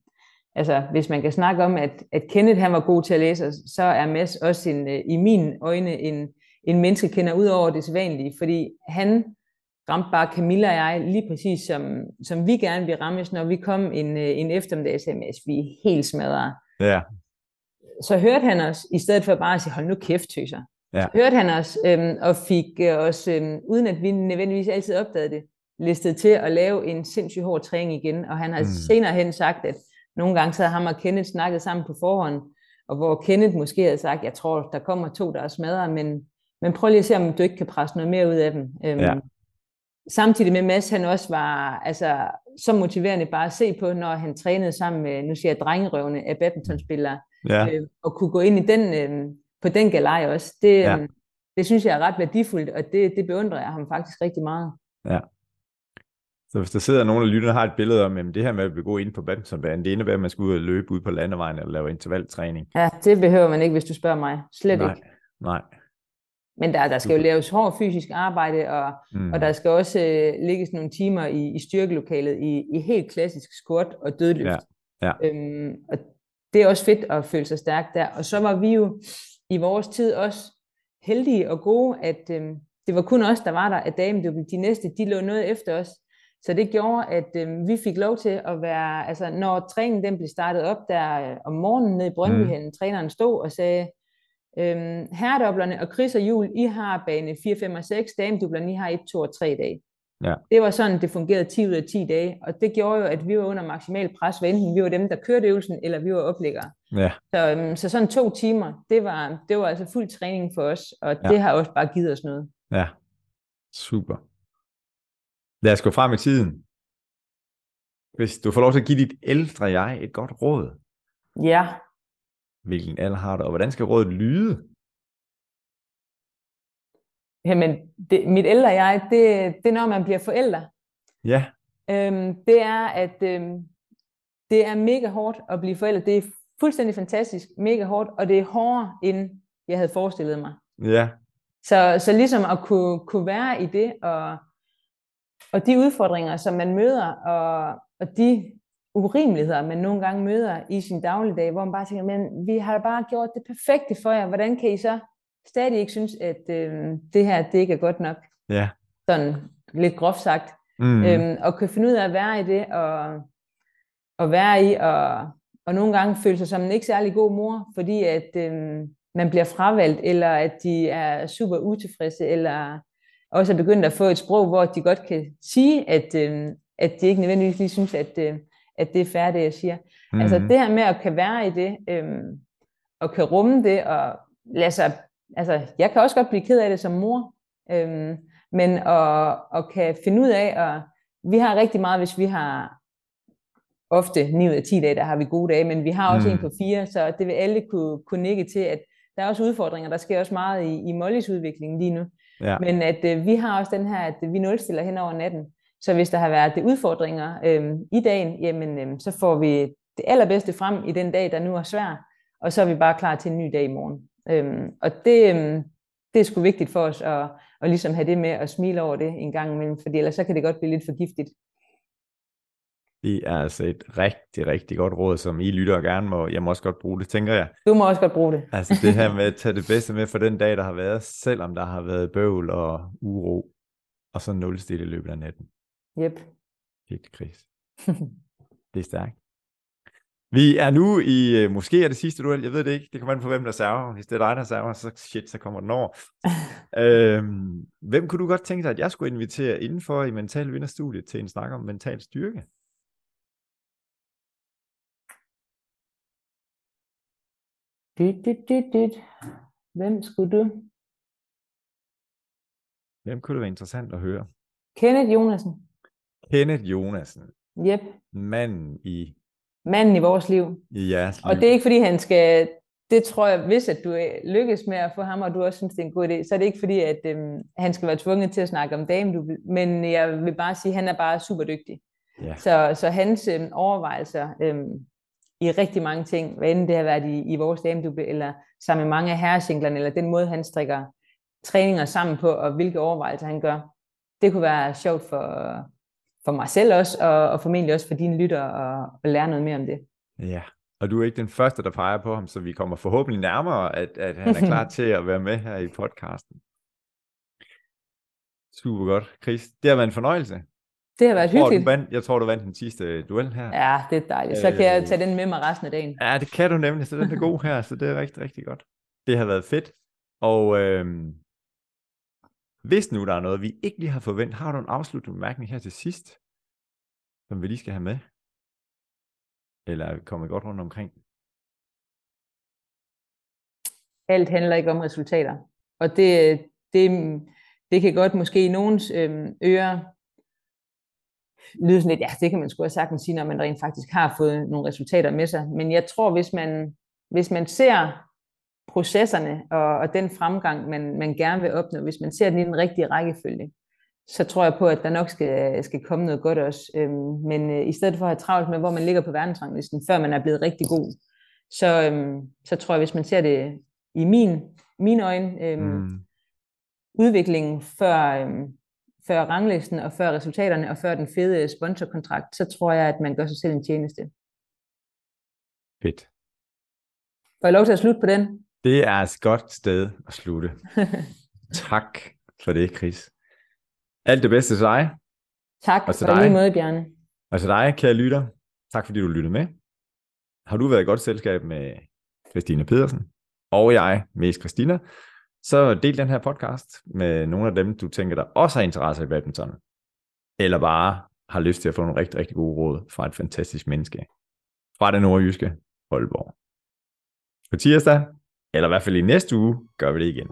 altså hvis man kan snakke om, at, at Kenneth han var god til at læse, så er Mads også en, øh, i mine øjne en, en menneskekender ud over det sædvanlige, fordi han ramte bare Camilla og jeg lige præcis, som, som vi gerne ville rammes, når vi kom en, øh, en eftermiddag sms. Vi er helt smadret. Ja. Så hørte han os, i stedet for bare at sige, hold nu kæft, tøser. Ja. Så hørte han os, øhm, og fik øh, os, øhm, uden at vi nødvendigvis altid opdagede det, listet til at lave en sindssygt hård træning igen. Og han har mm. senere hen sagt, at nogle gange så havde ham og Kenneth snakket sammen på forhånd, og hvor Kenneth måske havde sagt, jeg tror, der kommer to, der er smadret, men, men prøv lige at se, om du ikke kan presse noget mere ud af dem. Øhm, ja samtidig med Mads, han også var altså, så motiverende bare at se på, når han trænede sammen med, nu siger jeg, drengerøvene af badmintonspillere, ja. øh, og kunne gå ind i den, øh, på den galej også. Det, ja. øh, det synes jeg er ret værdifuldt, og det, det beundrer jeg ham faktisk rigtig meget. Ja. Så hvis der sidder nogen af lytterne, der har et billede om, at det her med at gå ind på badmintonbanen, det indebærer, at man skal ud og løbe ud på landevejen eller lave intervaltræning. Ja, det behøver man ikke, hvis du spørger mig. Slet nej, ikke. Nej, Men der, der skal jo laves hård fysisk arbejde, og, mm. og der skal også øh, ligges nogle timer i, i styrkelokalet i, i helt klassisk squat og dødløft. Ja, ja. Øhm, og det er også fedt at føle sig stærk der. Og så var vi jo i vores tid også heldige og gode, at øhm, det var kun os, der var der, at damen, de næste, de lå noget efter os. Så det gjorde, at øhm, vi fik lov til at være, altså når træningen den blev startet op der øh, om morgenen nede i Brøndby, mm. træneren stod og sagde, øhm, herredoblerne og Chris og Jul, I har bane 4, 5 og 6, damedublerne, I har 1, 2 og 3 dage. Ja. Det var sådan, det fungerede 10 ud af 10 dage, og det gjorde jo, at vi var under maksimal pres, hvad enten vi var dem, der kørte øvelsen, eller vi var oplæggere. Ja. Så, øhm, så sådan to timer, det var, det var altså fuld træning for os, og Ja. det har også bare givet os noget. Ja, super. Lad os gå frem i tiden. Hvis du får lov til at give dit ældre jeg et godt råd, Ja, hvilken alder har du, og hvordan skal rådet lyde? Jamen, det, mit ældre jeg, det, det er når man bliver forældre. Ja, Øhm, det er, at øhm, det er mega hårdt at blive forældre. Det er fuldstændig fantastisk, mega hårdt, og det er hårdere, end jeg havde forestillet mig. ja, Så, så ligesom at kunne, kunne være i det, og, og de udfordringer, som man møder, og, og de urimeligheder, man nogle gange møder i sin dagligdag, hvor man bare tænker, men vi har bare gjort det perfekte for jer, hvordan kan I så stadig ikke synes, at øh, det her, det ikke er godt nok? ja. Sådan lidt groft sagt. Mm. Øhm, og kan finde ud af at være i det, og, og være i, og, og nogle gange føle sig som en ikke særlig god mor, fordi at øhm, man bliver fravalgt, eller at de er super utilfredse, eller også er begyndt at få et sprog, hvor de godt kan sige, at, øhm, at de ikke nødvendigvis lige synes, at, øh, at det er det jeg siger. Mm. Altså det her med at kan være i det, øhm, og kan rumme det, og lade sig, altså jeg kan også godt blive ked af det som mor, øhm, men at, at kan finde ud af, og vi har rigtig meget, hvis vi har ofte 9 ud af 10 dage, der har vi gode dage, men vi har også Mm. mm. en på fire, så det vil alle kunne, kunne nikke til, at der er også udfordringer, der sker også meget i, i Mollys udvikling lige nu, Ja. men at øh, vi har også den her, at vi nulstiller hen over natten, så hvis der har været det udfordringer øh, i dagen, jamen øh, så får vi det allerbedste frem i den dag, der nu er svær, og så er vi bare klar til en ny dag i morgen. Øhm, og det, øhm, det er sgu vigtigt for os at, at ligesom have det med at smile over det en gang imellem, fordi ellers så kan det godt blive lidt for giftigt. Det er altså et rigtig, rigtig godt råd, som I lytter gerne må, jeg må også godt bruge det, tænker jeg. Du må også godt bruge det. Altså det her med at *laughs* tage det bedste med for den dag, der har været, selvom der har været bøvl og uro, og så nulstille i løbet af natten. Yep. Helt kris. Det er stærkt. Vi er nu i, øh, måske er det sidste duel, jeg ved det ikke, det kommer an på, hvem der server. Hvis det er dig, der server, så shit, så kommer den over. *laughs* øhm, hvem kunne du godt tænke dig, at jeg skulle invitere indenfor i Mental Vinderstudiet til en snak om mental styrke? Dyt, dyt, dyt, dyt. Hvem skulle du? Hvem kunne det være interessant at høre? Kenneth Jonasen. Kenneth Jonasen, Yep. manden i, Manden i vores liv. i jeres liv. Og det er ikke fordi han skal, det tror jeg, hvis at du øh, lykkes med at få ham, og du også synes, det er en god idé, så er det ikke fordi, at øhm, han skal være tvunget til at snakke om damedubbel, men jeg vil bare sige, at han er bare super dygtig. Ja. Så, så hans øhm, overvejelser øhm, i rigtig mange ting, hvad enten det har været i, i vores damedubbel, eller sammen med mange af herresinglerne, eller den måde, han strikker træninger sammen på, og hvilke overvejelser han gør, det kunne være sjovt for, for mig selv også, og, og formentlig også for dine lytter at, at lære noget mere om det. Ja, og du er ikke den første, der peger på ham, så vi kommer forhåbentlig nærmere, at, at han er klar *laughs* til at være med her i podcasten. Super godt. Chris, det har været en fornøjelse. Det har været Jeg tror, hyggeligt. du vandt, jeg tror, du vandt den sidste duel her. Ja, det er dejligt. Så kan jeg Øh. tage den med mig resten af dagen. Ja, det kan du nemlig, så den er god her, så det er rigtig, rigtig godt. Det har været fedt. Og øhm, hvis nu der er noget, vi ikke lige har forventet, har du en afsluttende bemærkning her til sidst, som vi lige skal have med? Eller er vi kommet godt rundt omkring? Alt handler ikke om resultater. Og det, det, det kan godt måske i nogens øhm, ører lyde sådan lidt, ja, det kan man sgu også sagtens sige, når man rent faktisk har fået nogle resultater med sig. Men jeg tror, hvis man, hvis man ser processerne og, og den fremgang, man, man gerne vil opnå, hvis man ser den i den rigtige rækkefølge, så tror jeg på, at der nok skal, skal komme noget godt også. Øhm, men øh, i stedet for at have travlt med, hvor man ligger på verdensranglisten, før man er blevet rigtig god, så, øhm, så tror jeg, hvis man ser det i min, mine øjne, øhm, mm. udviklingen før, øhm, før ranglisten og før resultaterne og før den fede sponsorkontrakt, så tror jeg, at man gør sig selv en tjeneste. Fedt. Får jeg lov til at slutte på den? Det er et godt sted at slutte. *laughs* tak for det, Chris. Alt det bedste til dig. Tak og til for dig. lige måde, Bjarne. Og til dig, kære lytter. Tak fordi du lyttede med. Har du været i godt selskab med Christine Pedersen og jeg, mest Christina, så del den her podcast med nogle af dem, du tænker, der også har interesse i badminton. Eller bare har lyst til at få nogle rigtig, rigtig gode råd fra et fantastisk menneske. Fra det nordjyske Aalborg. På tirsdag, eller i hvert fald i næste uge, gør vi det igen.